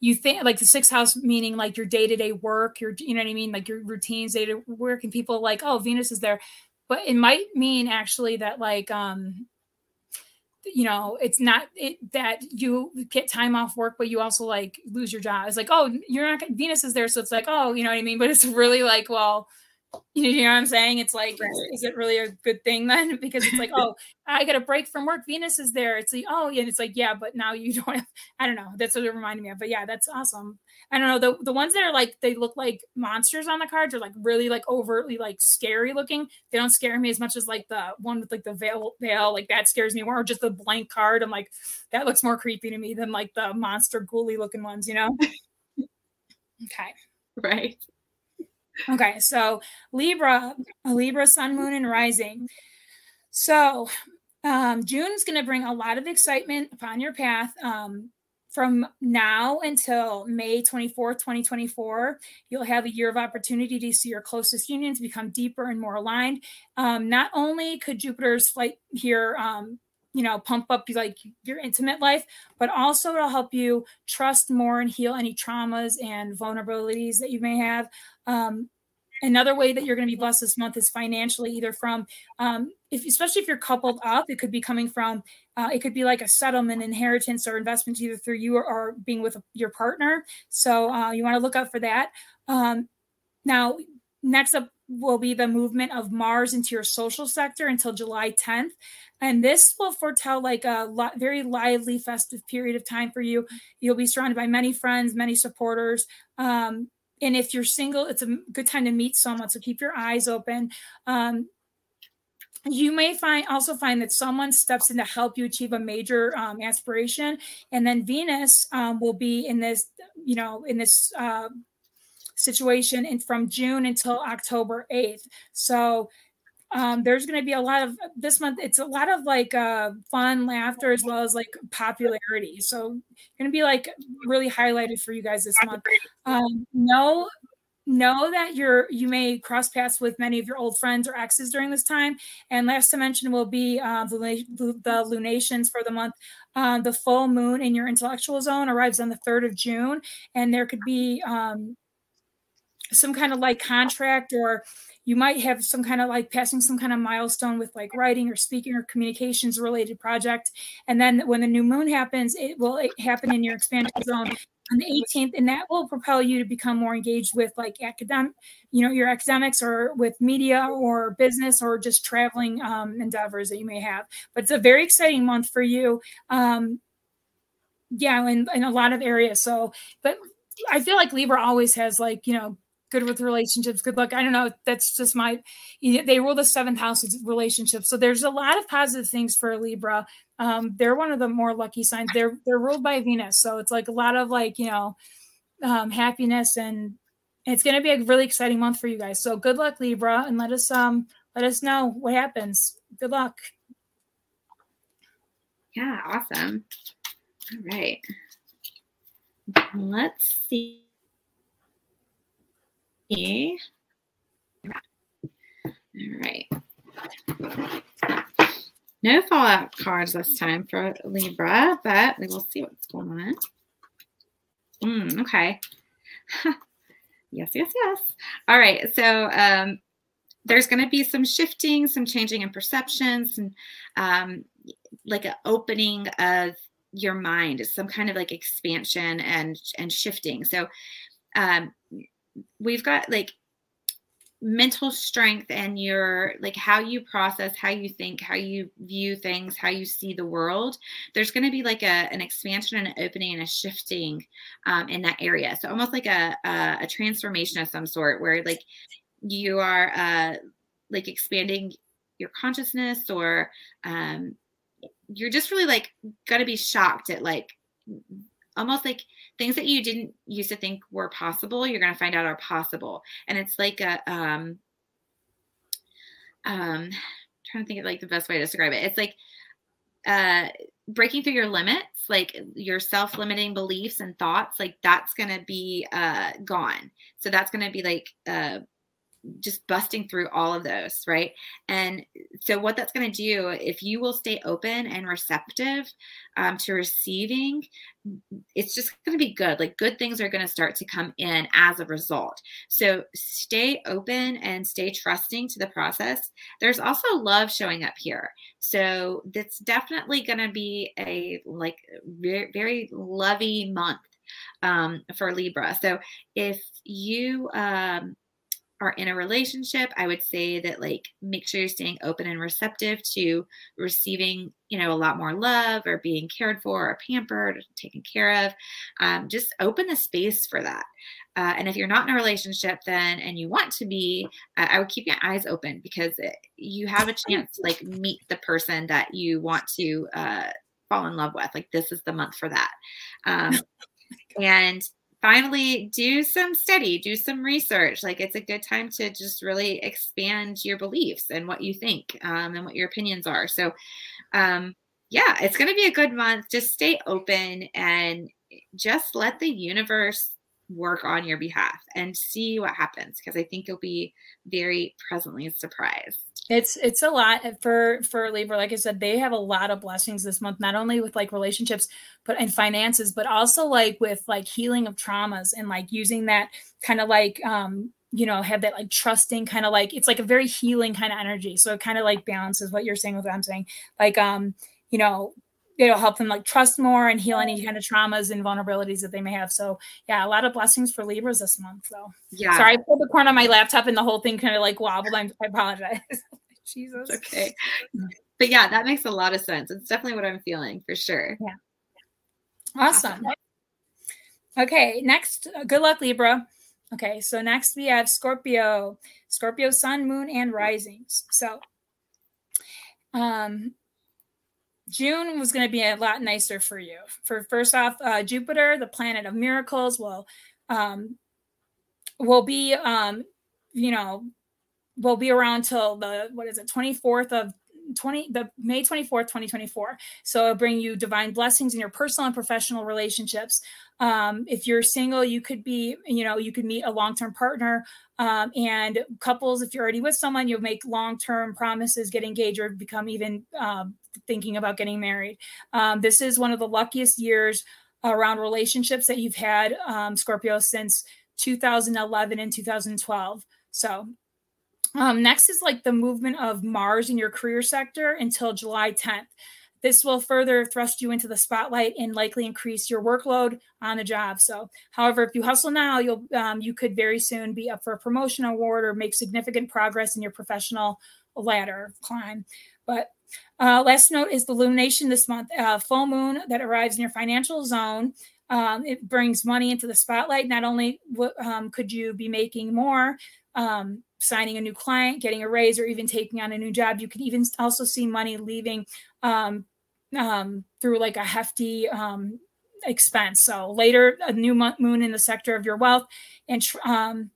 you think like the sixth house meaning like your day-to-day work your you know what i mean like your routines day to work and people like oh venus is there but it might mean actually that like um you know it's not it that you get time off work but you also like lose your job. It's like oh you're not venus is there so it's like oh you know what i mean? But it's really like well you know what I'm saying? It's like, right. is, is, it really a good thing then? Because it's like, oh, I got a break from work. Venus is there. It's like, oh, yeah. And it's like, yeah, but now you don't have, I don't know. That's what it reminded me of. But yeah, that's awesome. I don't know. The, the ones that are like, they look like monsters on the cards are like really like overtly like scary looking. They don't scare me as much as like the one with like the veil, veil, like that scares me more. Or just the blank card. I'm like, that looks more creepy to me than like the monster ghouly looking ones, you know? okay. Right. Okay, so Libra, Libra, Sun, Moon, and Rising. So um, June is going to bring a lot of excitement upon your path. Um, from now until May 24th, 2024, you'll have a year of opportunity to see your closest unions become deeper and more aligned. Um, not only could Jupiter's flight here um, you know pump up like your intimate life but also it'll help you trust more and heal any traumas and vulnerabilities that you may have. Um, another way that you're going to be blessed this month is financially either from um, if especially if you're coupled up it could be coming from uh, it could be like a settlement inheritance or investment either through you or, or being with your partner. So uh, you want to look out for that. Um, now next up will be the movement of mars into your social sector until july 10th and this will foretell like a very lively festive period of time for you. You'll be surrounded by many friends many supporters um, and if you're single it's a good time to meet someone so keep your eyes open. Um, you may find also find that someone steps in to help you achieve a major um, aspiration and then venus um, will be in this you know in this uh, situation and from june until october 8th so um, there's going to be a lot of this month it's a lot of like uh, fun laughter as well as like popularity. So going to be like really highlighted for you guys this month. um, know know that you're you may cross paths with many of your old friends or exes during this time. And last to mention will be uh, the, the lunations for the month. Uh, the full moon in your intellectual zone arrives on the 3rd of june. And there could be um, some kind of like contract or you might have some kind of like passing some kind of milestone with like writing or speaking or communications related project. And then when the new moon happens, it will happen in your expansion zone on the 18th, and that will propel you to become more engaged with like academic, you know, your academics or with media or business or just traveling um, endeavors that you may have. But it's a very exciting month for you. Um, yeah, in, in a lot of areas. So, but I feel like Libra always has like, you know, good with relationships, good luck. I don't know. That's just my, they rule the seventh house of relationships. So there's a lot of positive things for Libra. Um, they're one of the more lucky signs. They're, they're ruled by Venus. So it's like a lot of like, you know, um, happiness and it's going to be a really exciting month for you guys. So good luck Libra and let us, um, let us know what happens. Good luck. Yeah. Awesome. All right. Let's see. All right. No fallout cards this time for Libra, but we will see what's going on. Mm, okay. yes, yes, yes. All right. So um, there's going to be some shifting, some changing in perceptions, and um, like an opening of your mind, some kind of like expansion and and shifting. So um, we've got like mental strength and your like how you process how you think how you view things how you see the world there's going to be like a an expansion and an opening and a shifting um, in that area. So almost like a, a, a transformation of some sort where like you are uh like expanding your consciousness or um you're just really like gonna be shocked at like almost like things that you didn't used to think were possible you're going to find out are possible and it's like a um um trying to think of like the best way to describe it. It's like uh breaking through your limits, like your self-limiting beliefs and thoughts, like that's gonna be uh gone. So that's gonna be like uh just busting through all of those, right? And so, what that's going to do, if you will stay open and receptive um, to receiving, it's just going to be good. Like, good things are going to start to come in as a result. So, stay open and stay trusting to the process. There's also love showing up here. So, that's definitely going to be a like very, very lovey month um, for Libra. So, if you, um, are in a relationship, I would say that like make sure you're staying open and receptive to receiving, you know, a lot more love or being cared for or pampered or taken care of. Um, just open the space for that. Uh, and if you're not in a relationship, then and you want to be, uh, I would keep your eyes open because it, you have a chance to like meet the person that you want to uh, fall in love with. Like this is the month for that. Um, and finally do some study, do some research. Like it's a good time to just really expand your beliefs and what you think um, and what your opinions are. So, um, yeah, it's going to be a good month. Just stay open and just let the universe work on your behalf and see what happens because I think you'll be very presently surprised. It's it's a lot for for Libra Like I said, they have a lot of blessings this month, not only with like relationships, but and finances, but also like with like healing of traumas and like using that kind of like um you know have that like trusting kind of like it's like a very healing kind of energy. So it kind of like balances what you're saying with what I'm saying. Like um you know it'll help them like trust more and heal any kind of traumas and vulnerabilities that they may have. So yeah, a lot of blessings for Libras this month. So yeah, sorry, I pulled the corner on my laptop and the whole thing kind of like wobbled. I'm, I apologize. Jesus. It's okay. But yeah, that makes a lot of sense. It's definitely what I'm feeling for sure. Yeah. Awesome. awesome. Okay, next, uh, good luck, Libra. Okay, so next we have Scorpio, Scorpio Sun, Moon, and Risings. So, um, June was going to be a lot nicer for you. For first off, uh, Jupiter, the planet of miracles, will um, will be um, you know will be around till the what is it 24th of 20 the May 24th 2024 so it'll bring you divine blessings in your personal and professional relationships. Um, if you're single you could be you know you could meet a long-term partner um, and couples if you're already with someone you'll make long-term promises get engaged or become even um, thinking about getting married. Um, this is one of the luckiest years around relationships that you've had um, scorpio since 2011 and 2012 so um, next is like the movement of Mars in your career sector until July 10th. This will further thrust you into the spotlight and likely increase your workload on the job. So, however, if you hustle now, you'll um, you could very soon be up for a promotion award or make significant progress in your professional ladder climb. But uh, last note is the illumination this month, uh, full moon that arrives in your financial zone. Um, it brings money into the spotlight. Not only um, could you be making more, um, signing a new client, getting a raise, or even taking on a new job. You can even also see money leaving um, um, through like a hefty um, expense. So later, a new moon in the sector of your wealth, and um,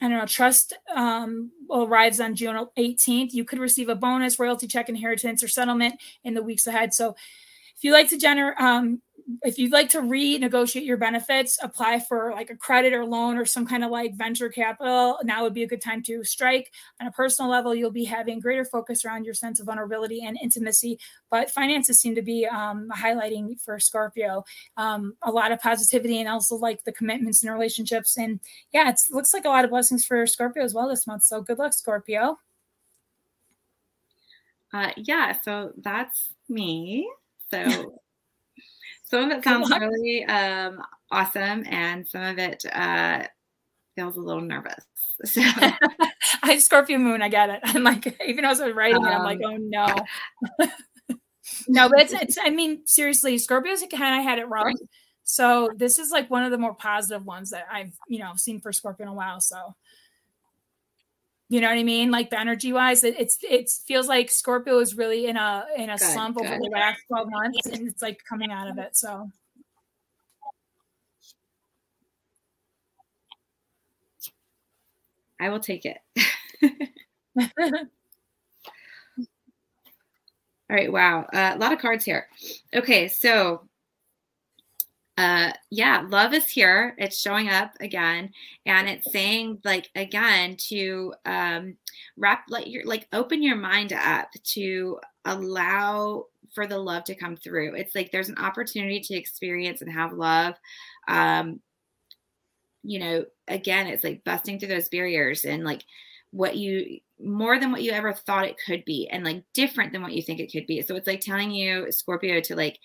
I don't know, trust um, arrives on June 18th. You could receive a bonus, royalty check, inheritance, or settlement in the weeks ahead. So if you like to generate, um, if you'd like to renegotiate your benefits, apply for like a credit or loan or some kind of like venture capital, now would be a good time to strike. On a personal level, you'll be having greater focus around your sense of vulnerability and intimacy. But finances seem to be um, highlighting for Scorpio um, a lot of positivity and also like the commitments and relationships. And yeah, it looks like a lot of blessings for Scorpio as well this month. So good luck, Scorpio. Uh, yeah, so that's me. So some of it sounds really um, awesome, and some of it uh, feels a little nervous. So. I Scorpio Moon, I get it. I'm like, even as I was writing um, it, I'm like, um, oh no. no, but it's, it's, I mean, seriously, Scorpios kind of had it wrong. So this is like one of the more positive ones that I've, you know, seen for Scorpio in a while. So you know what I mean? Like the energy wise, it, it's it feels like Scorpio is really in a in a good, slump good. over the last 12 months and it's like coming out of it. So I will take it. All right. Wow. Uh, a lot of cards here. Okay. So, uh, yeah, love is here. It's showing up again, and it's saying like again to um, wrap like your like open your mind up to allow for the love to come through. It's like there's an opportunity to experience and have love. Um, you know, again, it's like busting through those barriers and like what you more than what you ever thought it could be and like different than what you think it could be. So it's like telling you, Scorpio, to like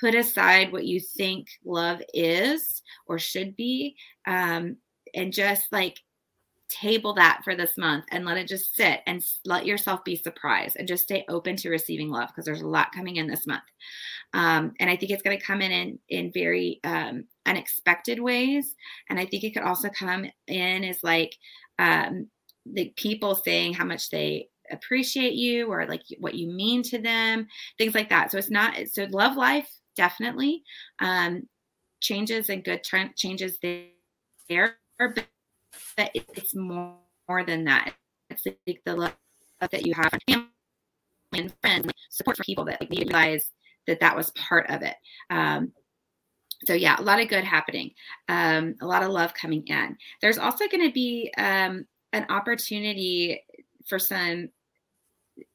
put aside what you think love is or should be um, and just like table that for this month and let it just sit and let yourself be surprised and just stay open to receiving love because there's a lot coming in this month um, and i think it's going to come in in, in very um, unexpected ways and i think it could also come in as like um, the people saying how much they appreciate you or like what you mean to them, things like that. So it's not so love life definitely um, changes and good tra- changes there, but it's more, more than that. It's like the love that you have and friends, support for people that like, realize that that was part of it. Um, so yeah, a lot of good happening, um, a lot of love coming in. There's also going to be um, an opportunity for some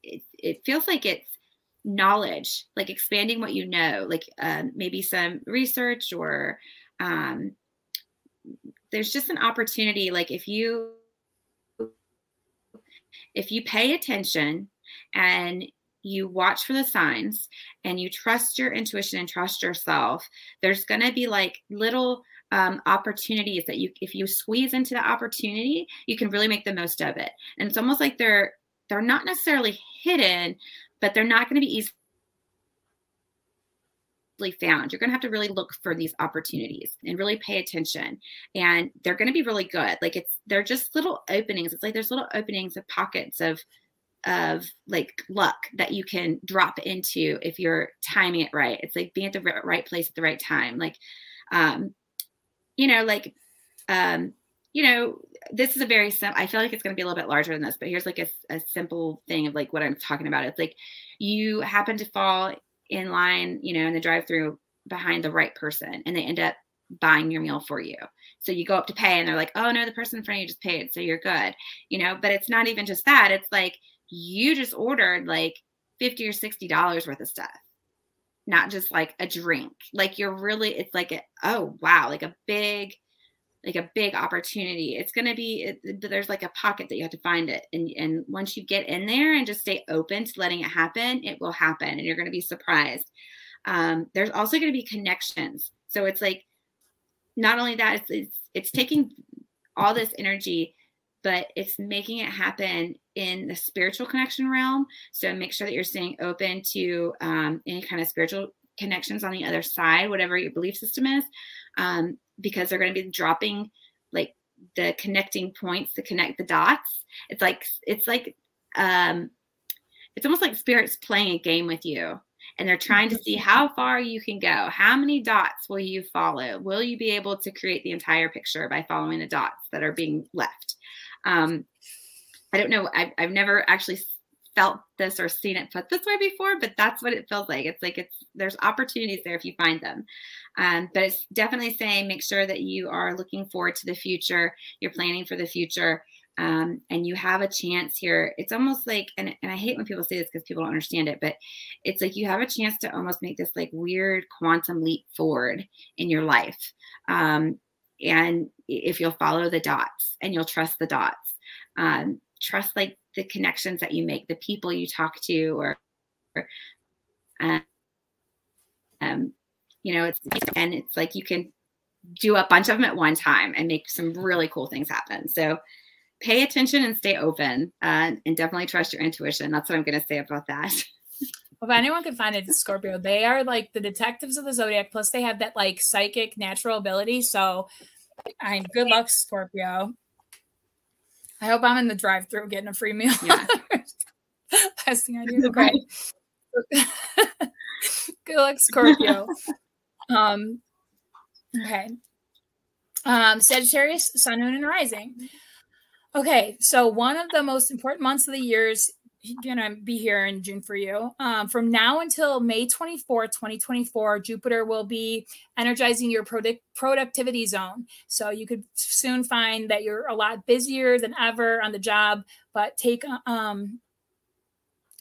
it, it, feels like it's knowledge like expanding what you know like um, maybe some research or um, there's just an opportunity like if you if you pay attention and you watch for the signs and you trust your intuition and trust yourself there's going to be like little um, opportunities that you if you squeeze into the opportunity you can really make the most of it. And it's almost like they're they're not necessarily hidden but they're not going to be easily found. You're going to have to really look for these opportunities and really pay attention and they're going to be really good. Like it's they're just little openings. It's like there's little openings of pockets of of like luck that you can drop into if you're timing it right. It's like being at the right place at the right time. Like um you know, like, um, you know, this is a very simple, I feel like it's going to be a little bit larger than this, but here's like a, a simple thing of like what I'm talking about. It's like you happen to fall in line, you know, in the drive through behind the right person and they end up buying your meal for you. So you go up to pay and they're like, oh no, the person in front of you just paid. So you're good, you know, but it's not even just that. It's like you just ordered like 50 or $60 worth of stuff not just like a drink. Like you're really, it's like, a, oh, wow, like a big, like a big opportunity. It's going to be, there's like a pocket that you have to find it. And, and once you get in there and just stay open to letting it happen, it will happen and you're going to be surprised. Um, there's also going to be connections. So it's like, not only that, it's, it's, it's taking all this energy but it's making it happen in the spiritual connection realm. So make sure that you're staying open to um, any kind of spiritual connections on the other side, whatever your belief system is, um, because they're going to be dropping like the connecting points to connect the dots. It's like it's like um, it's almost like spirits playing a game with you and they're trying to see how far you can go. How many dots will you follow? Will you be able to create the entire picture by following the dots that are being left? Um, I don't know. I've, I've never actually felt this or seen it put this way before, but that's what it feels like. It's like it's there's opportunities there if you find them. Um, but it's definitely saying make sure that you are looking forward to the future, you're planning for the future, um, and you have a chance here. It's almost like, and, and I hate when people say this because people don't understand it, but it's like you have a chance to almost make this like weird quantum leap forward in your life. Um, and if you'll follow the dots and you'll trust the dots um, trust like the connections that you make the people you talk to or, or um, you know it's and it's like you can do a bunch of them at one time and make some really cool things happen so pay attention and stay open uh, and definitely trust your intuition that's what i'm going to say about that Well, if anyone can find it, Scorpio. They are like the detectives of the zodiac. Plus, they have that like psychic natural ability. So, I mean, good luck, Scorpio. I hope I'm in the drive-through getting a free meal. Yeah. Best thing I do. Okay. good luck, Scorpio. um. Okay. Um, Sagittarius, Sun, Moon, and Rising. Okay, so one of the most important months of the years gonna be here in June for you. Um, from now until May 24th, 2024, Jupiter will be energizing your product productivity zone. So you could soon find that you're a lot busier than ever on the job, but take um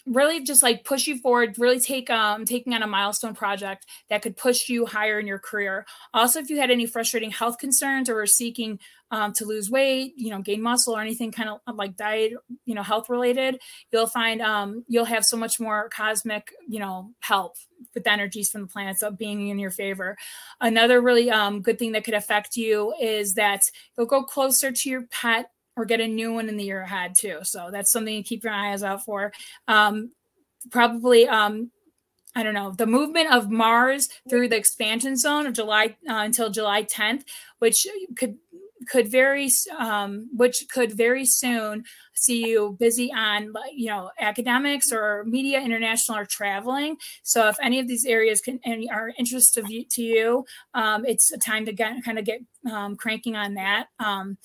really just like push you forward really take um taking on a milestone project that could push you higher in your career also if you had any frustrating health concerns or were seeking um, to lose weight you know gain muscle or anything kind of like diet you know health related you'll find um you'll have so much more cosmic you know help with the energies from the planets of being in your favor another really um good thing that could affect you is that you'll go closer to your pet or get a new one in the year ahead too. So that's something to keep your eyes out for. Um, probably, um, I don't know, the movement of Mars through the expansion zone of July uh, until July 10th, which could could very um, which could very soon see you busy on you know academics or media international or traveling. So if any of these areas can and are interest of you, to you um, it's a time to get kind of get um, cranking on that. Um,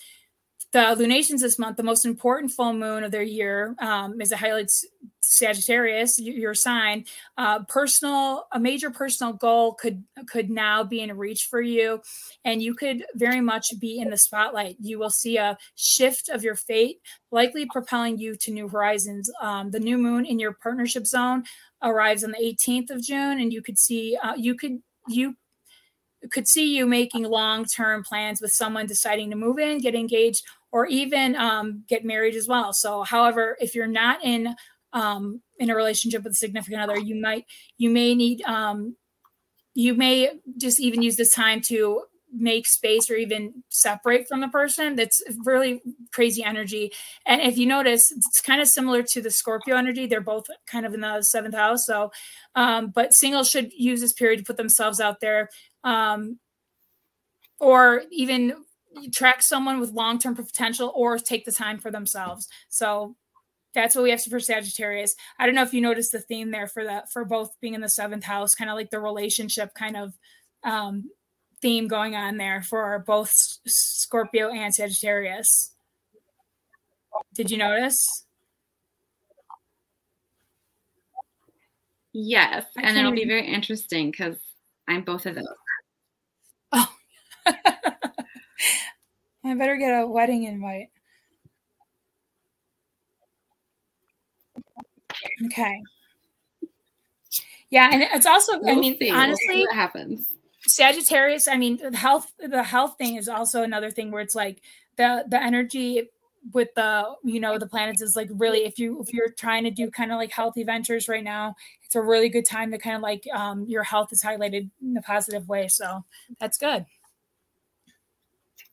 the lunations this month, the most important full moon of their year, um, is a highlights Sagittarius, your sign. Uh, personal, a major personal goal could could now be in reach for you, and you could very much be in the spotlight. You will see a shift of your fate, likely propelling you to new horizons. Um, the new moon in your partnership zone arrives on the 18th of June, and you could see uh, you could you could see you making long-term plans with someone deciding to move in, get engaged, or even um, get married as well. So, however, if you're not in um, in a relationship with a significant other, you might you may need um, you may just even use this time to make space or even separate from the person. That's really crazy energy. And if you notice it's kind of similar to the scorpio energy. They're both kind of in the seventh house. So um, but singles should use this period to put themselves out there. Um, or even track someone with long-term potential or take the time for themselves. So that's what we have for sagittarius. I don't know if you noticed the theme there for that for both being in the seventh house kind of like the relationship kind of um, theme going on there for both scorpio and sagittarius. Did you notice? Yes and it'll be very interesting because i'm both of those. Oh I better get a wedding invite. Okay. Yeah, and it's also, we'll I mean, see. honestly, what happens. Sagittarius, I mean, the health, the health thing is also another thing where it's like the the energy with the you know the planets is like really if you if you're trying to do kind of like healthy ventures right now it's a really good time to kind of like um your health is highlighted in a positive way so that's good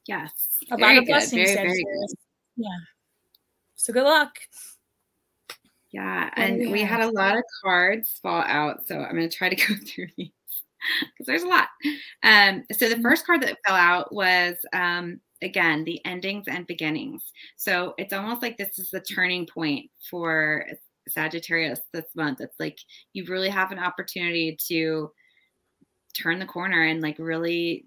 Yes. A lot of blessings. Very, very. Yeah. So good luck. Yeah. And we had a lot of cards fall out. So I'm going to try to go through these because there's a lot. Um, so the mm-hmm. first card that fell out was um, again the endings and beginnings. So it's almost like this is the turning point for Sagittarius this month. It's like you really have an opportunity to turn the corner and like really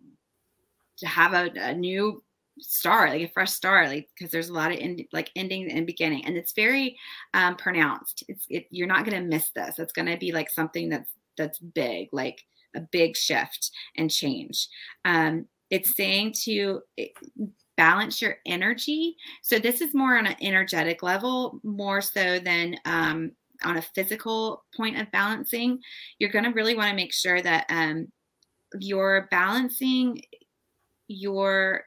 to have a, a new start like a fresh start like because there's a lot of like ending and beginning and it's very um pronounced. It's it, you're not going to miss this. It's going to be like something that's that's big like a big shift and change. Um it's saying to eh, balance your energy. So this is more on an energetic level more so than um on a physical point of balancing. You're going to really want to make sure that um you're balancing your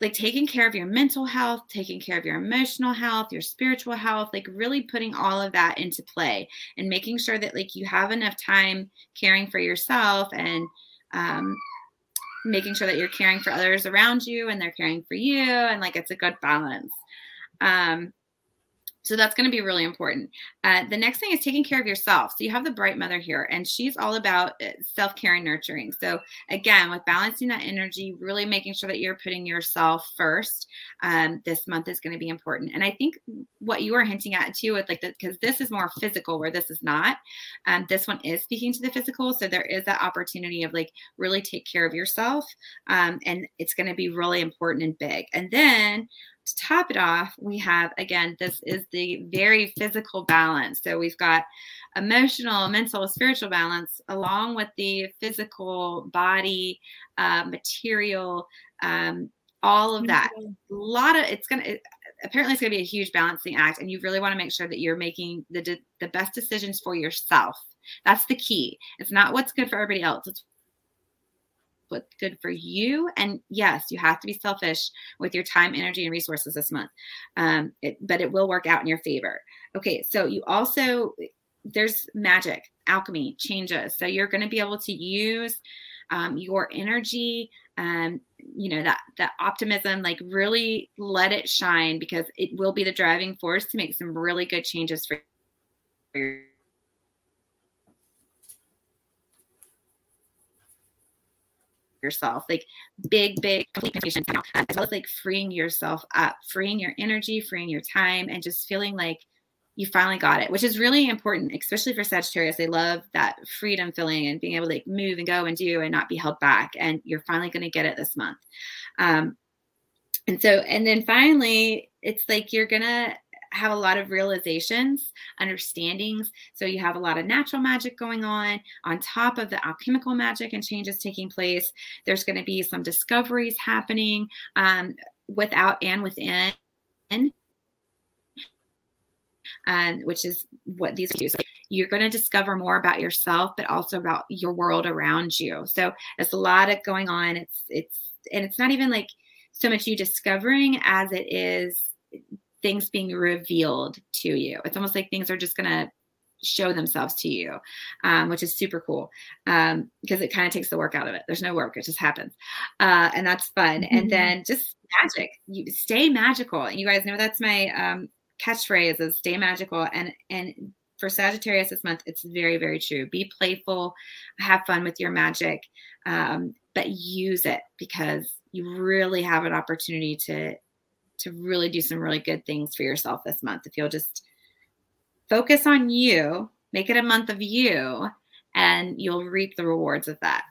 like taking care of your mental health, taking care of your emotional health, your spiritual health, like really putting all of that into play and making sure that like you have enough time caring for yourself and um, making sure that you're caring for others around you and they're caring for you and like it's a good balance. Um, so that's going to be really important. Uh, the next thing is taking care of yourself. So you have the bright mother here, and she's all about uh, self care and nurturing. So again, with balancing that energy, really making sure that you're putting yourself first. Um, this month is going to be important. And I think what you are hinting at too, with like because this is more physical, where this is not. Um, this one is speaking to the physical, so there is that opportunity of like really take care of yourself, um, and it's going to be really important and big. And then to top it off, we have again, this is the very physical balance. So we've got emotional, mental, spiritual balance along with the physical body, uh, material, um, all of that. A lot of it's going to, apparently, it's going to be a huge balancing act. And you really want to make sure that you're making the, the best decisions for yourself. That's the key. It's not what's good for everybody else. It's what's good for you. And yes, you have to be selfish with your time, energy, and resources this month. Um, it, but it will work out in your favor. Okay, so you also there's magic, alchemy, changes. So you're going to be able to use um, your energy, um, you know that that optimism, like really let it shine because it will be the driving force to make some really good changes for yourself like big big complete now as well as like freeing yourself up freeing your energy freeing your time and just feeling like you finally got it which is really important especially for sagittarius. They love that freedom feeling and being able to like move and go and do and not be held back and you're finally going to get it this month. Um and so and then finally it's like you're gonna have a lot of realizations, understandings. So you have a lot of natural magic going on on top of the alchemical magic and changes taking place. There's going to be some discoveries happening um, without and within. Um, which is what these do. So you're going to discover more about yourself, but also about your world around you. So there's a lot of going on. It's it's and it's not even like so much you discovering as it is things being revealed to you. It's almost like things are just going to show themselves to you, um, which is super cool um, because it kind of takes the work out of it. There's no work; it just happens, uh, and that's fun. Mm-hmm. And then just magic. You stay magical. And you guys know that's my um, catchphrase: is "stay magical." And and for Sagittarius this month, it's very very true. Be playful, have fun with your magic, um, but use it because you really have an opportunity to to really do some really good things for yourself this month. If you'll just focus on you, make it a month of you, and you'll reap the rewards of that.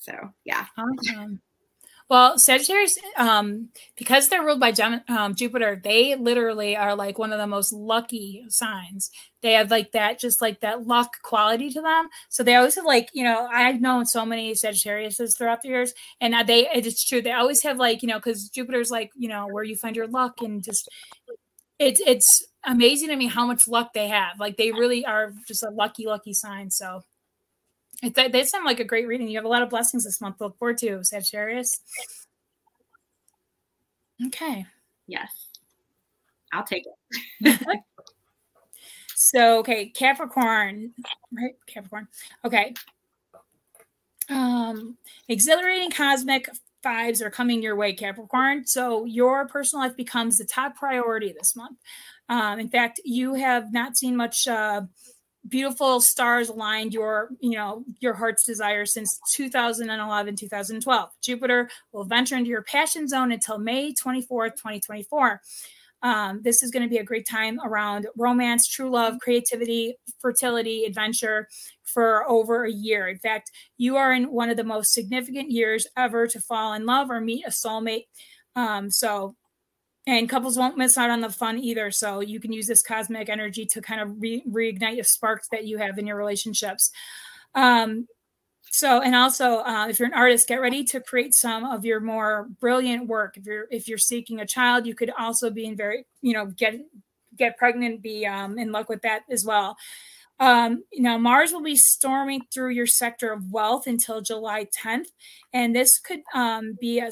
So, yeah. Awesome. Well, Sagittarius, um, because they're ruled by Gem- um, Jupiter, they literally are like one of the most lucky signs. They have like that, just like that luck quality to them. So they always have like, you know, I've known so many Sagittariuses throughout the years, and they, it's true. They always have like, you know, because Jupiter's like, you know, where you find your luck, and just it's it's amazing to me how much luck they have. Like they really are just a lucky, lucky sign. So that, they sound like a great reading. You have a lot of blessings this month look forward to, Sagittarius. Okay. Yes. I'll take it. so, okay, Capricorn, right? Capricorn. Okay. Um, exhilarating cosmic vibes are coming your way, Capricorn. So, your personal life becomes the top priority this month. Um, in fact, you have not seen much. Uh, beautiful stars aligned your you know your heart's desire since 2011 2012 jupiter will venture into your passion zone until may 24th 2024 um, this is going to be a great time around romance true love creativity fertility adventure for over a year. In fact you are in one of the most significant years ever to fall in love or meet a soulmate. Um, so and couples won't miss out on the fun either. So you can use this cosmic energy to kind of re- reignite the sparks that you have in your relationships. Um, so and also uh, if you're an artist get ready to create some of your more brilliant work. If you're if you're seeking a child you could also be in very you know get get pregnant be um, in luck with that as well. Um, know, Mars will be storming through your sector of wealth until July 10th, and this could um, be a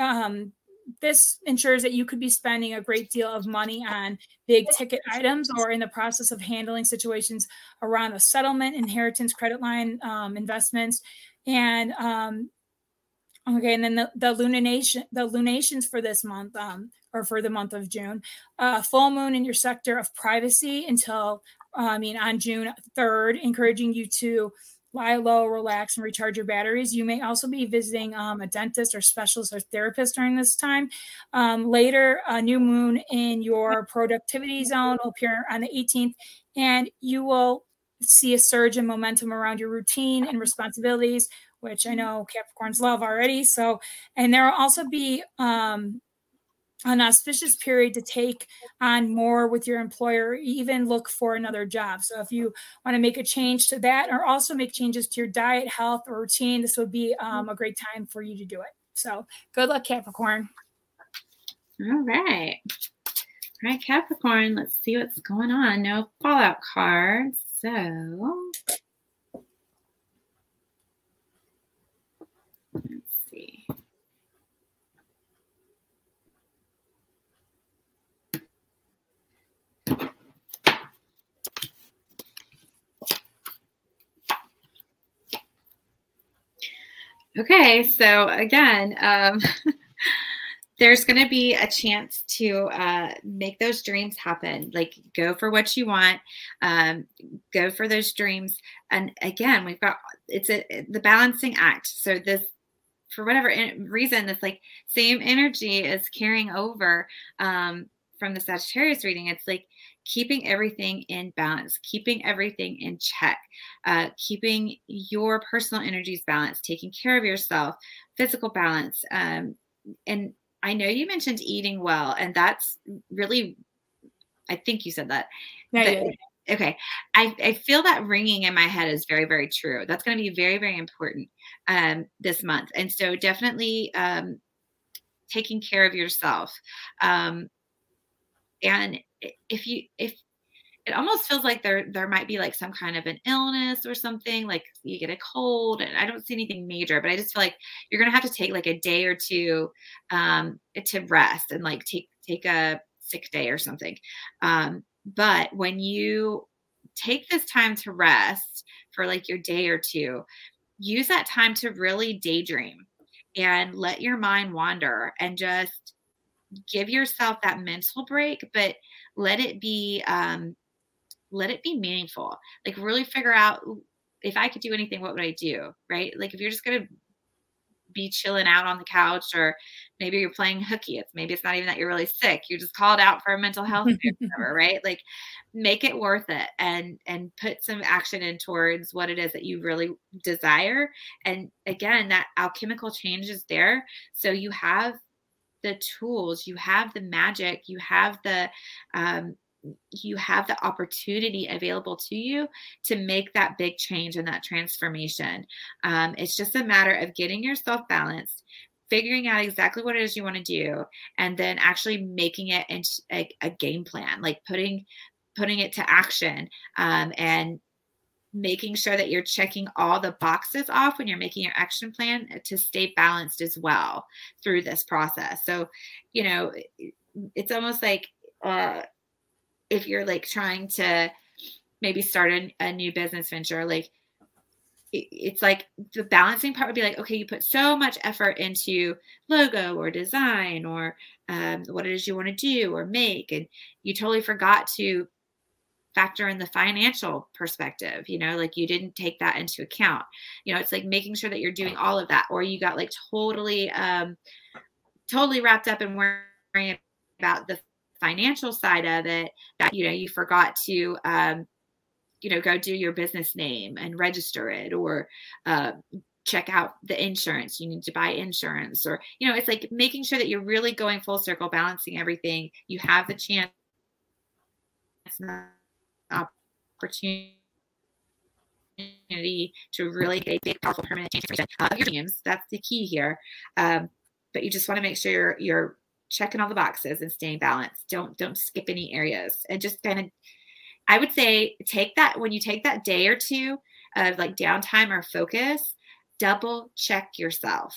um, this ensures that you could be spending a great deal of money on big ticket items or in the process of handling situations around a settlement, inheritance, credit line um, investments, and um, okay, and then the, the lunation, the lunations for this month, um, or for the month of June, uh, full moon in your sector of privacy until I mean on June third, encouraging you to lie low, relax, and recharge your batteries. You may also be visiting um, a dentist or specialist or therapist during this time. Um, later, a new moon in your productivity zone will appear on the 18th, and you will see a surge in momentum around your routine and responsibilities, which I know Capricorns love already. So, and there will also be um, an auspicious period to take on more with your employer, even look for another job. So if you want to make a change to that or also make changes to your diet, health, or routine, this would be um, a great time for you to do it. So good luck, Capricorn. All right. All right, Capricorn, let's see what's going on. No fallout cards. So Okay, so again, um, there's going to be a chance to uh, make those dreams happen. Like, go for what you want, um, go for those dreams. And again, we've got it's a the balancing act. So this, for whatever reason, this like same energy is carrying over um, from the Sagittarius reading. It's like keeping everything in balance, keeping everything in check, uh, keeping your personal energies balanced, taking care of yourself, physical balance. Um, and I know you mentioned eating well, and that's really, I think you said that. Yeah, Okay. I, I feel that ringing in my head is very, very true. That's going to be very, very important um, this month. And so definitely um, taking care of yourself. Um, and if you if it almost feels like there there might be like some kind of an illness or something like you get a cold and i don't see anything major but i just feel like you're gonna have to take like a day or two um to rest and like take take a sick day or something. Um but when you take this time to rest for like your day or two use that time to really daydream and let your mind wander and just give yourself that mental break but let it be um let it be meaningful. Like really figure out if i could do anything what would i do? Right? Like if you're just gonna be chilling out on the couch or maybe you're playing hooky it's maybe it's not even that you're really sick you're just called out for a mental health whatever, right? Like make it worth it and and put some action in towards what it is that you really desire. And again that alchemical change is there. So you have the tools, you have the magic, you have the um, you have the opportunity available to you to make that big change and that transformation. Um, it's just a matter of getting yourself balanced, figuring out exactly what it is you want to do, and then actually making it into a, a game plan, like putting putting it to action um, and making sure that you're checking all the boxes off when you're making your action plan to stay balanced as well through this process. So, you know, it's almost like uh, if you're like trying to maybe start a, a new business venture, like it's like the balancing part would be like, okay, you put so much effort into logo or design or um, what it is you want to do or make, and you totally forgot to factor in the financial perspective you know like you didn't take that into account. You know it's like making sure that you're doing all of that or you got like totally um totally wrapped up in worrying about the financial side of it that you know you forgot to um you know go do your business name and register it or uh, check out the insurance you need to buy insurance or you know it's like making sure that you're really going full circle balancing everything you have the chance opportunity to really get a big, powerful, permanent change uh, of your dreams. That's the key here. Um, but you just want to make sure you're, you're checking all the boxes and staying balanced. Don't don't skip any areas. And just kind of, I would say, take that when you take that day or two of like downtime or focus, double check yourself.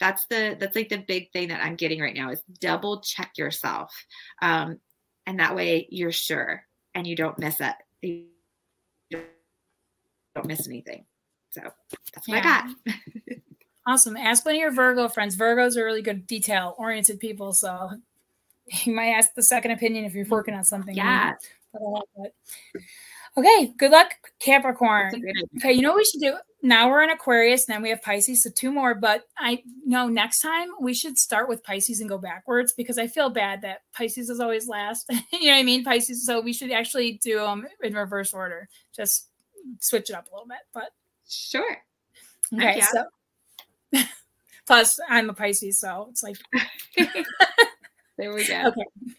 That's the that's like the big thing that I'm getting right now is double check yourself, um, and that way you're sure and you don't miss it you don't miss anything. So that's what yeah. I got. awesome. Ask one of your Virgo friends. Virgos are really good detail oriented people. So you might ask the second opinion if you're working on something. Yeah. Okay, good luck, Capricorn. Okay, you know what we should do? Now we're in Aquarius, and then we have Pisces, so two more. But I know next time we should start with Pisces and go backwards because I feel bad that Pisces is always last. you know what I mean? Pisces. So we should actually do them in reverse order. Just switch it up a little bit. But sure. Okay, so plus I'm a Pisces, so it's like there we go. Okay.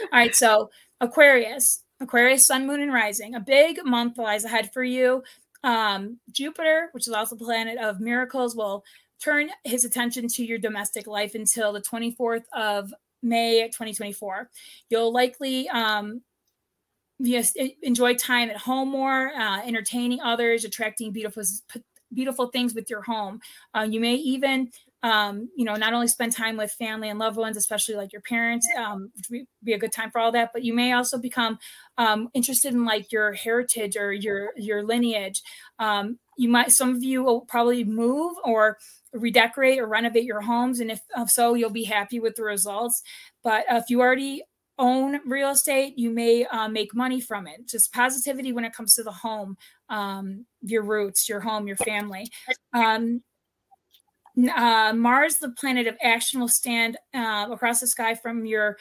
All right. So Aquarius, Aquarius, Sun, Moon, and Rising. A big month lies ahead for you. Um, Jupiter, which is also the planet of miracles, will turn his attention to your domestic life until the 24th of May 2024. You'll likely um, yes, enjoy time at home more, uh, entertaining others, attracting beautiful beautiful things with your home. Uh, you may even um, you know, not only spend time with family and loved ones, especially like your parents, um, which would be a good time for all that, but you may also become um, interested in like your heritage or your your lineage. Um, you might, some of you will probably move or redecorate or renovate your homes, and if, if so, you'll be happy with the results. But if you already own real estate, you may uh, make money from it. Just positivity when it comes to the home, um, your roots, your home, your family. Um, uh, Mars, the planet of action, will stand uh, across the sky from your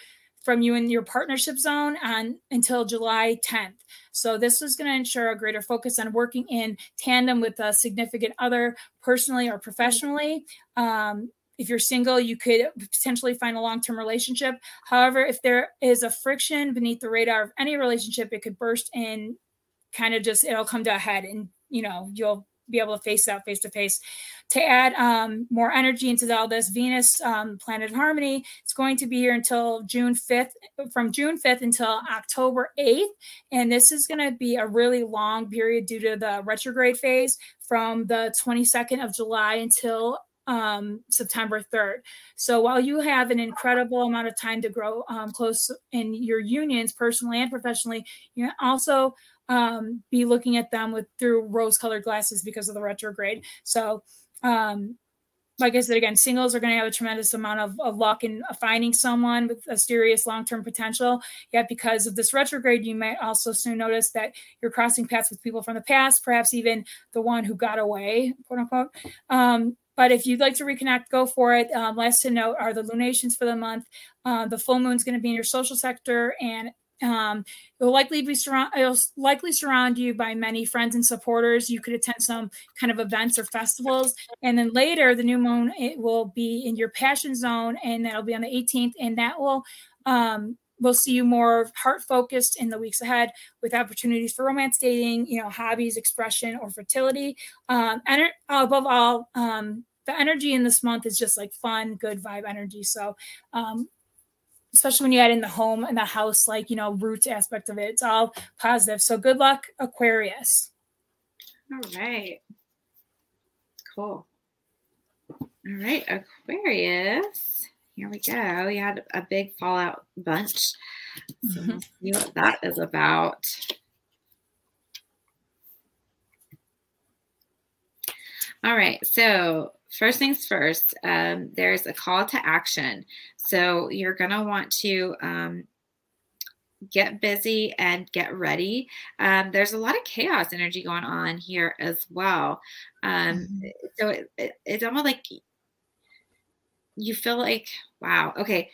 from you in your partnership zone on until July 10th. So this is going to ensure a greater focus on working in tandem with a significant other, personally or professionally. Um, if you're single, you could potentially find a long term relationship. However, if there is a friction beneath the radar of any relationship, it could burst and kind of just it'll come to a head, and you know you'll be able to face that face to face. To add um, more energy into all this, Venus, um, planet of harmony, it's going to be here until June 5th, from June 5th until October 8th. And this is going to be a really long period due to the retrograde phase from the 22nd of July until um, September 3rd. So while you have an incredible amount of time to grow um, close in your unions, personally and professionally, you also um, be looking at them with through rose-colored glasses because of the retrograde. So, um, like I said again, singles are going to have a tremendous amount of, of luck in finding someone with a serious long-term potential. Yet, because of this retrograde, you might also soon notice that you're crossing paths with people from the past, perhaps even the one who got away, quote unquote. Um, but if you'd like to reconnect, go for it. Um, last to note are the lunations for the month. Uh, the full moon is going to be in your social sector, and um, it'll likely be surround. It'll likely surround you by many friends and supporters. You could attend some kind of events or festivals, and then later the new moon it will be in your passion zone, and that'll be on the 18th, and that will um, we'll see you more heart focused in the weeks ahead with opportunities for romance dating you know hobbies expression or fertility um, and above all um, the energy in this month is just like fun good vibe energy so um, especially when you add in the home and the house, like, you know, roots aspect of it. It's all positive. So good luck, Aquarius. All right. Cool. All right, Aquarius. Here we go. We had a big fallout bunch. So mm-hmm. see what that is about. All right. So first things first, um, there's a call to action. So you're going to want to um, get busy and get ready. Um, there's a lot of chaos energy going on here as well. Um, mm-hmm. So it, it, it's almost like you feel like, wow, okay.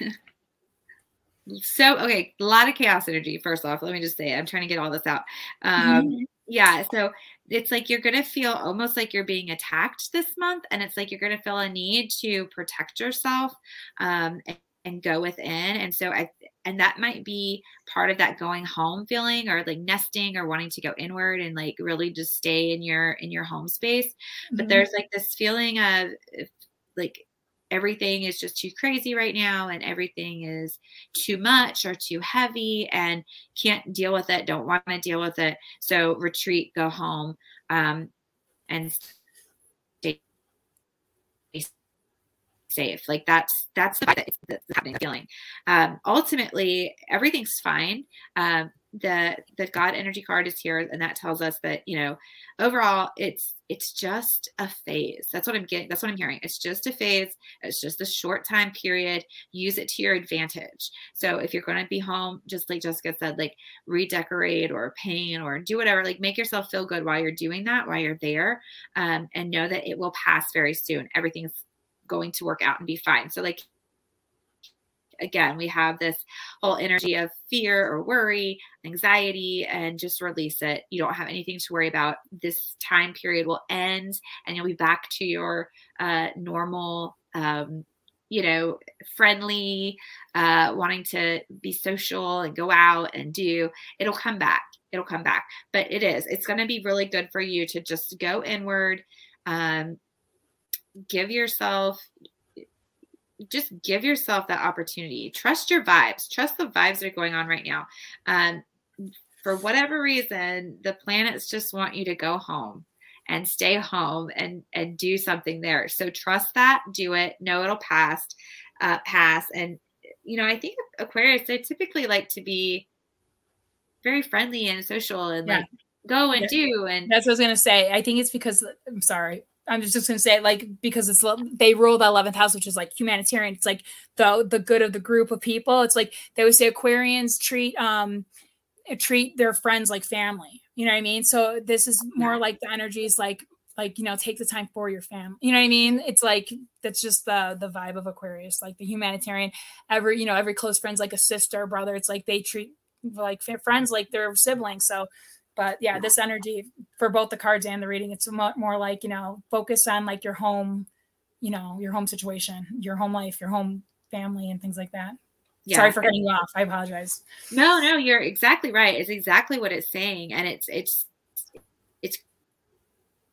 so, okay, a lot of chaos energy, first off. Let me just say, it. I'm trying to get all this out. Um, mm-hmm. Yeah. So it's like you're going to feel almost like you're being attacked this month. And it's like you're going to feel a need to protect yourself um, and, and go within. And so I, and that might be part of that going home feeling or like nesting or wanting to go inward and like really just stay in your in your home space mm-hmm. but there's like this feeling of like everything is just too crazy right now and everything is too much or too heavy and can't deal with it, don't want to deal with it. So retreat, go home, um, and stay safe. Like that's that's the that's happening feeling. Um, ultimately, everything's fine. Um, the the God energy card is here, and that tells us that you know overall it's it's just a phase. That's what I'm getting. That's what I'm hearing. It's just a phase. It's just a short time period. Use it to your advantage. So if you're going to be home, just like Jessica said, like redecorate or paint or do whatever. Like make yourself feel good while you're doing that, while you're there, um, and know that it will pass very soon. Everything's going to work out and be fine. So like again, we have this whole energy of fear or worry, anxiety, and just release it. You don't have anything to worry about. This time period will end and you'll be back to your uh, normal um, you know, friendly, uh, wanting to be social and go out and do, it'll come back. It'll come back. But it is, it's going to be really good for you to just go inward, um, give yourself, just give yourself that opportunity. Trust your vibes. Trust the vibes that are going on right now. Um, for whatever reason, the planets just want you to go home and stay home and and do something there. So trust that, do it. Know it'll pass, uh, pass. And you know, I think Aquarius they typically like to be very friendly and social and yeah. like go and yeah. do. And that's what I was gonna say. I think it's because I'm sorry. I'm just gonna say like because it's they rule the eleventh house, which is like humanitarian. It's like the the good of the group of people. It's like they would say Aquarians treat um treat their friends like family you know what I mean? So this is more like the energies like like you know take the time for your family you know what i mean it's like that's just the the vibe of aquarius like the humanitarian every you know every close friend's like a sister brother it's like they treat like friends like their siblings so but yeah this energy for both the cards and the reading it's more like you know focus on like your home you know your home situation your home life your home family and things like that yeah. Sorry for cutting you off. I apologize. No, no, you're exactly right. It's exactly what it's saying, and it's it's it's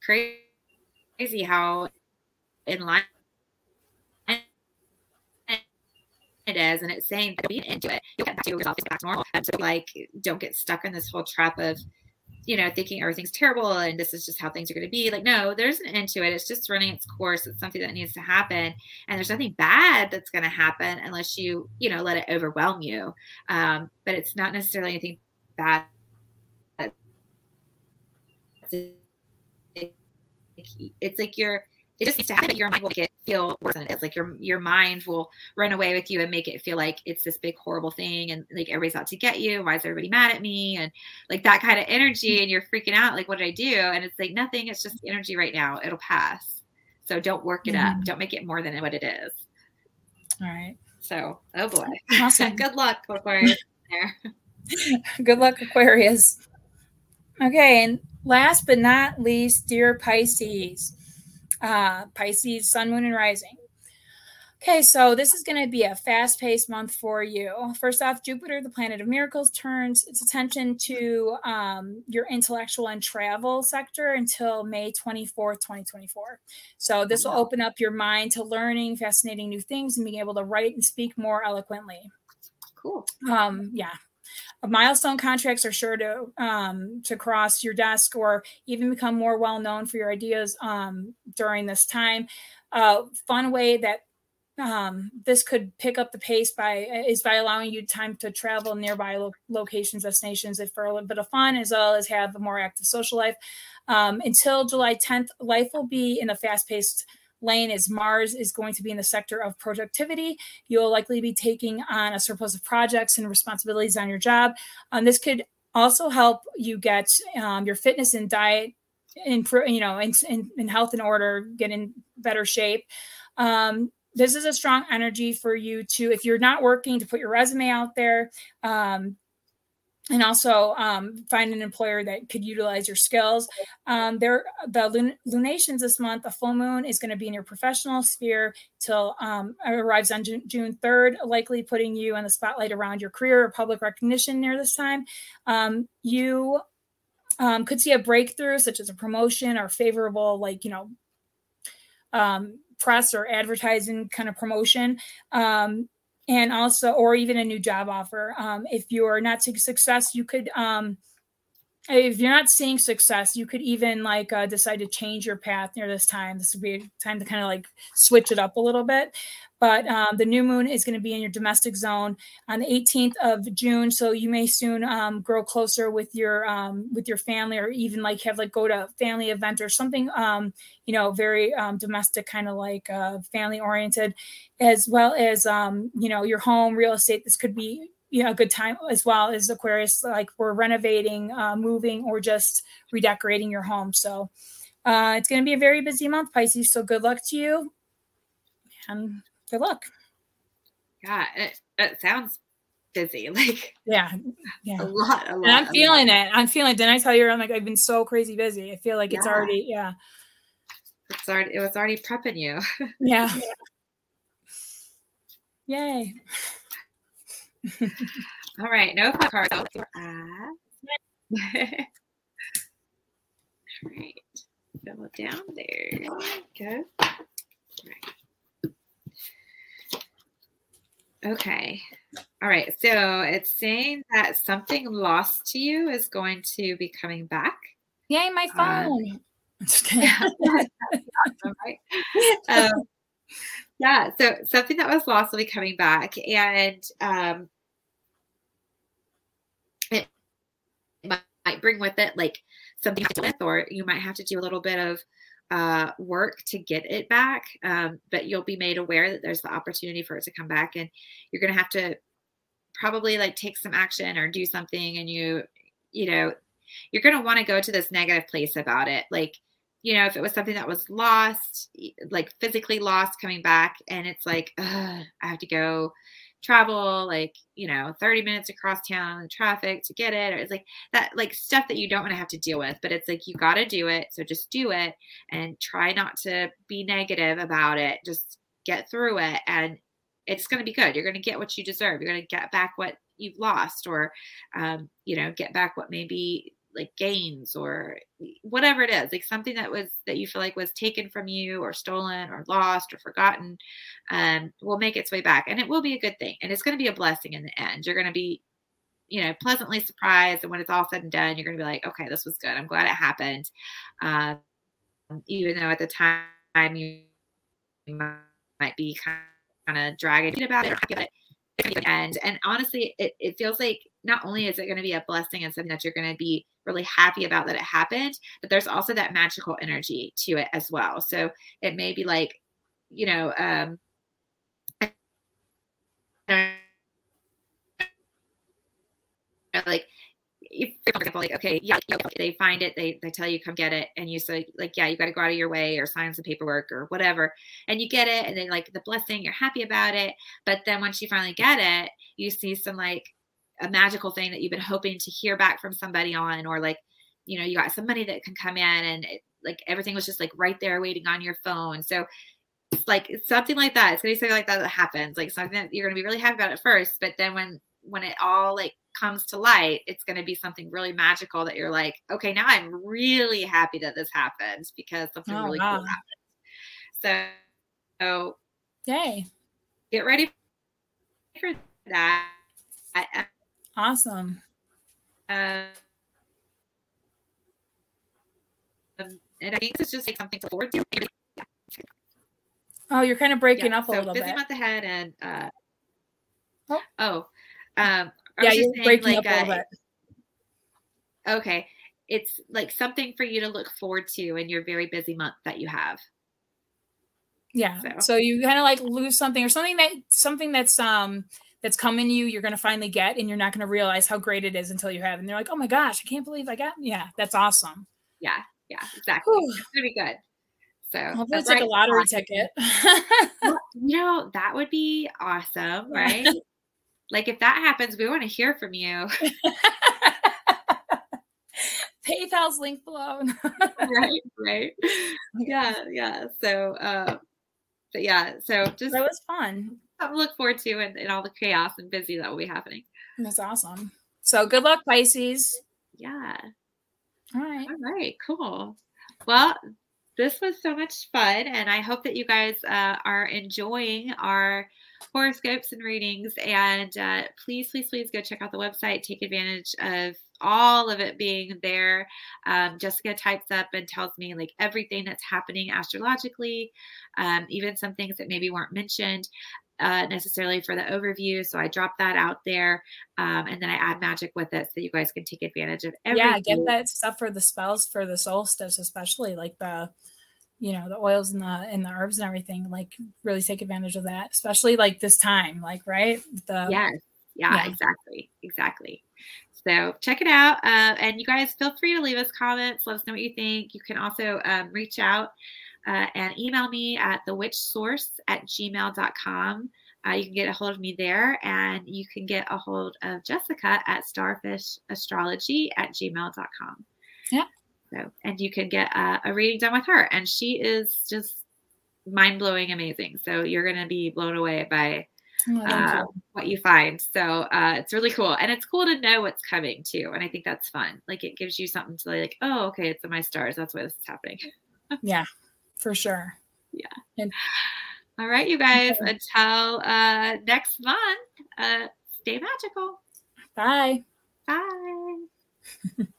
crazy how in line it is, and it's saying that be into it. You'll get back to yourself, back to normal. And so, like, don't get stuck in this whole trap of you know, thinking everything's terrible and this is just how things are going to be. Like, no, there's an end to it. It's just running its course. It's something that needs to happen. And there's nothing bad that's going to happen unless you, you know, let it overwhelm you. Um, but it's not necessarily anything bad. It's like you're, it just needs to happen. Your mind will make it feel worse than it is. Like your your mind will run away with you and make it feel like it's this big horrible thing and like everybody's out to get you. Why is everybody mad at me? And like that kind of energy, and you're freaking out. Like, what did I do? And it's like nothing. It's just energy right now. It'll pass. So don't work it mm-hmm. up. Don't make it more than what it is. All right. So, oh boy. Awesome. Good luck, Aquarius. Good luck, Aquarius. Okay, and last but not least, dear Pisces uh, Pisces, Sun, Moon, and Rising. Okay, so this is going to be a fast paced month for you. First off, Jupiter, the planet of miracles, turns its attention to um, your intellectual and travel sector until May 24th, 2024. So, this will open up your mind to learning fascinating new things and being able to write and speak more eloquently. Cool. Um, yeah, milestone contracts are sure to um, to cross your desk or even become more well known for your ideas um, during this time. Uh, fun way that um, this could pick up the pace by is by allowing you time to travel nearby lo- locations, destinations, for a little bit of fun, as well as have a more active social life. Um, until July 10th, life will be in a fast paced lane is Mars is going to be in the sector of productivity. You'll likely be taking on a surplus of projects and responsibilities on your job. Um, this could also help you get um, your fitness and diet in you know in, in, in, health and order, get in better shape. Um, this is a strong energy for you to, if you're not working, to put your resume out there. Um, and also um, find an employer that could utilize your skills. Um, there, the lun- lunations this month, the full moon is going to be in your professional sphere till um, arrives on June, June 3rd, likely putting you in the spotlight around your career or public recognition near this time. Um, you um, could see a breakthrough, such as a promotion or favorable, like you know, um, press or advertising kind of promotion. Um, and also or even a new job offer. Um, if you're not seeing success you could um, if you're not seeing success you could even like uh, decide to change your path near this time. This would be a time to kind of like switch it up a little bit but um, the new moon is going to be in your domestic zone on the 18th of June. So you may soon um, grow closer with your um, with your family, or even like have like go to a family event or something. Um, you know, very um, domestic, kind of like uh, family oriented, as well as um, you know your home real estate. This could be you know a good time as well as Aquarius. Like we're renovating, uh, moving, or just redecorating your home. So. Uh, it's going to be a very busy month, Pisces. So good luck to you. And good luck. Yeah, it, it sounds busy. Like yeah, yeah, a lot. A lot and I'm feeling lot. it. I'm feeling. It. Didn't I tell you? I'm like I've been so crazy busy. I feel like it's already yeah. It's already. It was already prepping you. yeah. Yay. All right, no fun cards. All right, go down there. Go. Okay. All right. So it's saying that something lost to you is going to be coming back. Yay, my phone. um, yeah. So something that was lost will be coming back. And um, it might bring with it like something to with, or you might have to do a little bit of uh, work to get it back. Um, but you'll be made aware that there's the opportunity for it to come back, and you're going to have to probably like take some action or do something. And you, you know, you're going to want to go to this negative place about it. Like, you know, if it was something that was lost, like physically lost coming back, and it's like, I have to go travel like you know 30 minutes across town in traffic to get it or it's like that like stuff that you don't want to have to deal with but it's like you got to do it so just do it and try not to be negative about it just get through it and it's going to be good you're going to get what you deserve you're going to get back what you've lost or um, you know get back what maybe like gains or whatever it is like something that was that you feel like was taken from you or stolen or lost or forgotten um, will make its way back and it will be a good thing and it's going to be a blessing in the end. You're going to be you know pleasantly surprised and when it's all said and done you're going to be like okay this was good. I'm glad it happened. Um, even though at the time you might be kind of dragging about it or end. And honestly, it, it feels like not only is it going to be a blessing and something that you're going to be really happy about that it happened, but there's also that magical energy to it as well. So it may be like, you know, um, like if, for example, like, okay, yeah, they find it, they, they tell you, come get it. And you say, like, yeah, you got to go out of your way or sign some paperwork or whatever. And you get it. And then, like, the blessing, you're happy about it. But then once you finally get it, you see some, like, a magical thing that you've been hoping to hear back from somebody on, or like, you know, you got some money that can come in and it, like everything was just like right there waiting on your phone. So, it's like something like that. It's gonna be something like that that happens, like something that you're gonna be really happy about at first, but then when when it all like comes to light, it's going to be something really magical that you're like, okay, now I'm really happy that this happened because something oh, really wow. cool happened. So, so, yay. Get ready for that. awesome. Um, and I think it's just like something to forward to. Oh, you're kind of breaking yeah, up a so little busy bit. month ahead, and uh, oh, oh um, yeah, you're breaking like, up a little bit. Okay, it's like something for you to look forward to in your very busy month that you have. Yeah. So, so you kind of like lose something or something that something that's um that's coming to you you're going to finally get and you're not going to realize how great it is until you have and they're like oh my gosh i can't believe i got yeah that's awesome yeah yeah exactly Whew. it's going to be good so hopefully it's right. like a lottery awesome. ticket well, you know that would be awesome right like if that happens, we want to hear from you. PayPal's link below. right, right. Yeah, yeah. So uh but yeah, so just that was fun. Look forward to and, and all the chaos and busy that will be happening. That's awesome. So good luck, Pisces. Yeah. All right. All right, cool. Well, this was so much fun, and I hope that you guys uh, are enjoying our horoscopes and readings. And uh, please, please, please go check out the website. Take advantage of all of it being there. Um, Jessica types up and tells me like everything that's happening astrologically, um, even some things that maybe weren't mentioned. Uh, necessarily for the overview. So I drop that out there um, and then I add magic with it so you guys can take advantage of everything. Yeah, get that stuff for the spells for the solstice, especially like the you know the oils and the and the herbs and everything like really take advantage of that especially like this time like right? The yes. Yeah, yeah. exactly exactly. So check it out uh, and you guys feel free to leave us comments let us know what you think. You can also um, reach out uh, and email me at the witch source at gmail.com uh, you can get a hold of me there and you can get a hold of jessica at starfish astrology at gmail.com yeah so, and you can get a, a reading done with her, and she is just mind blowing amazing. So you're going to be blown away by Oh, uh, what you find. So uh, it's really cool, and it's cool to know what's coming too. And I think that's fun. Like it gives you something to like, oh, okay, it's in my stars. That's why this is happening. yeah, for sure. Yeah. And all right, you guys. Until uh, next month, uh, stay magical. Bye. Bye.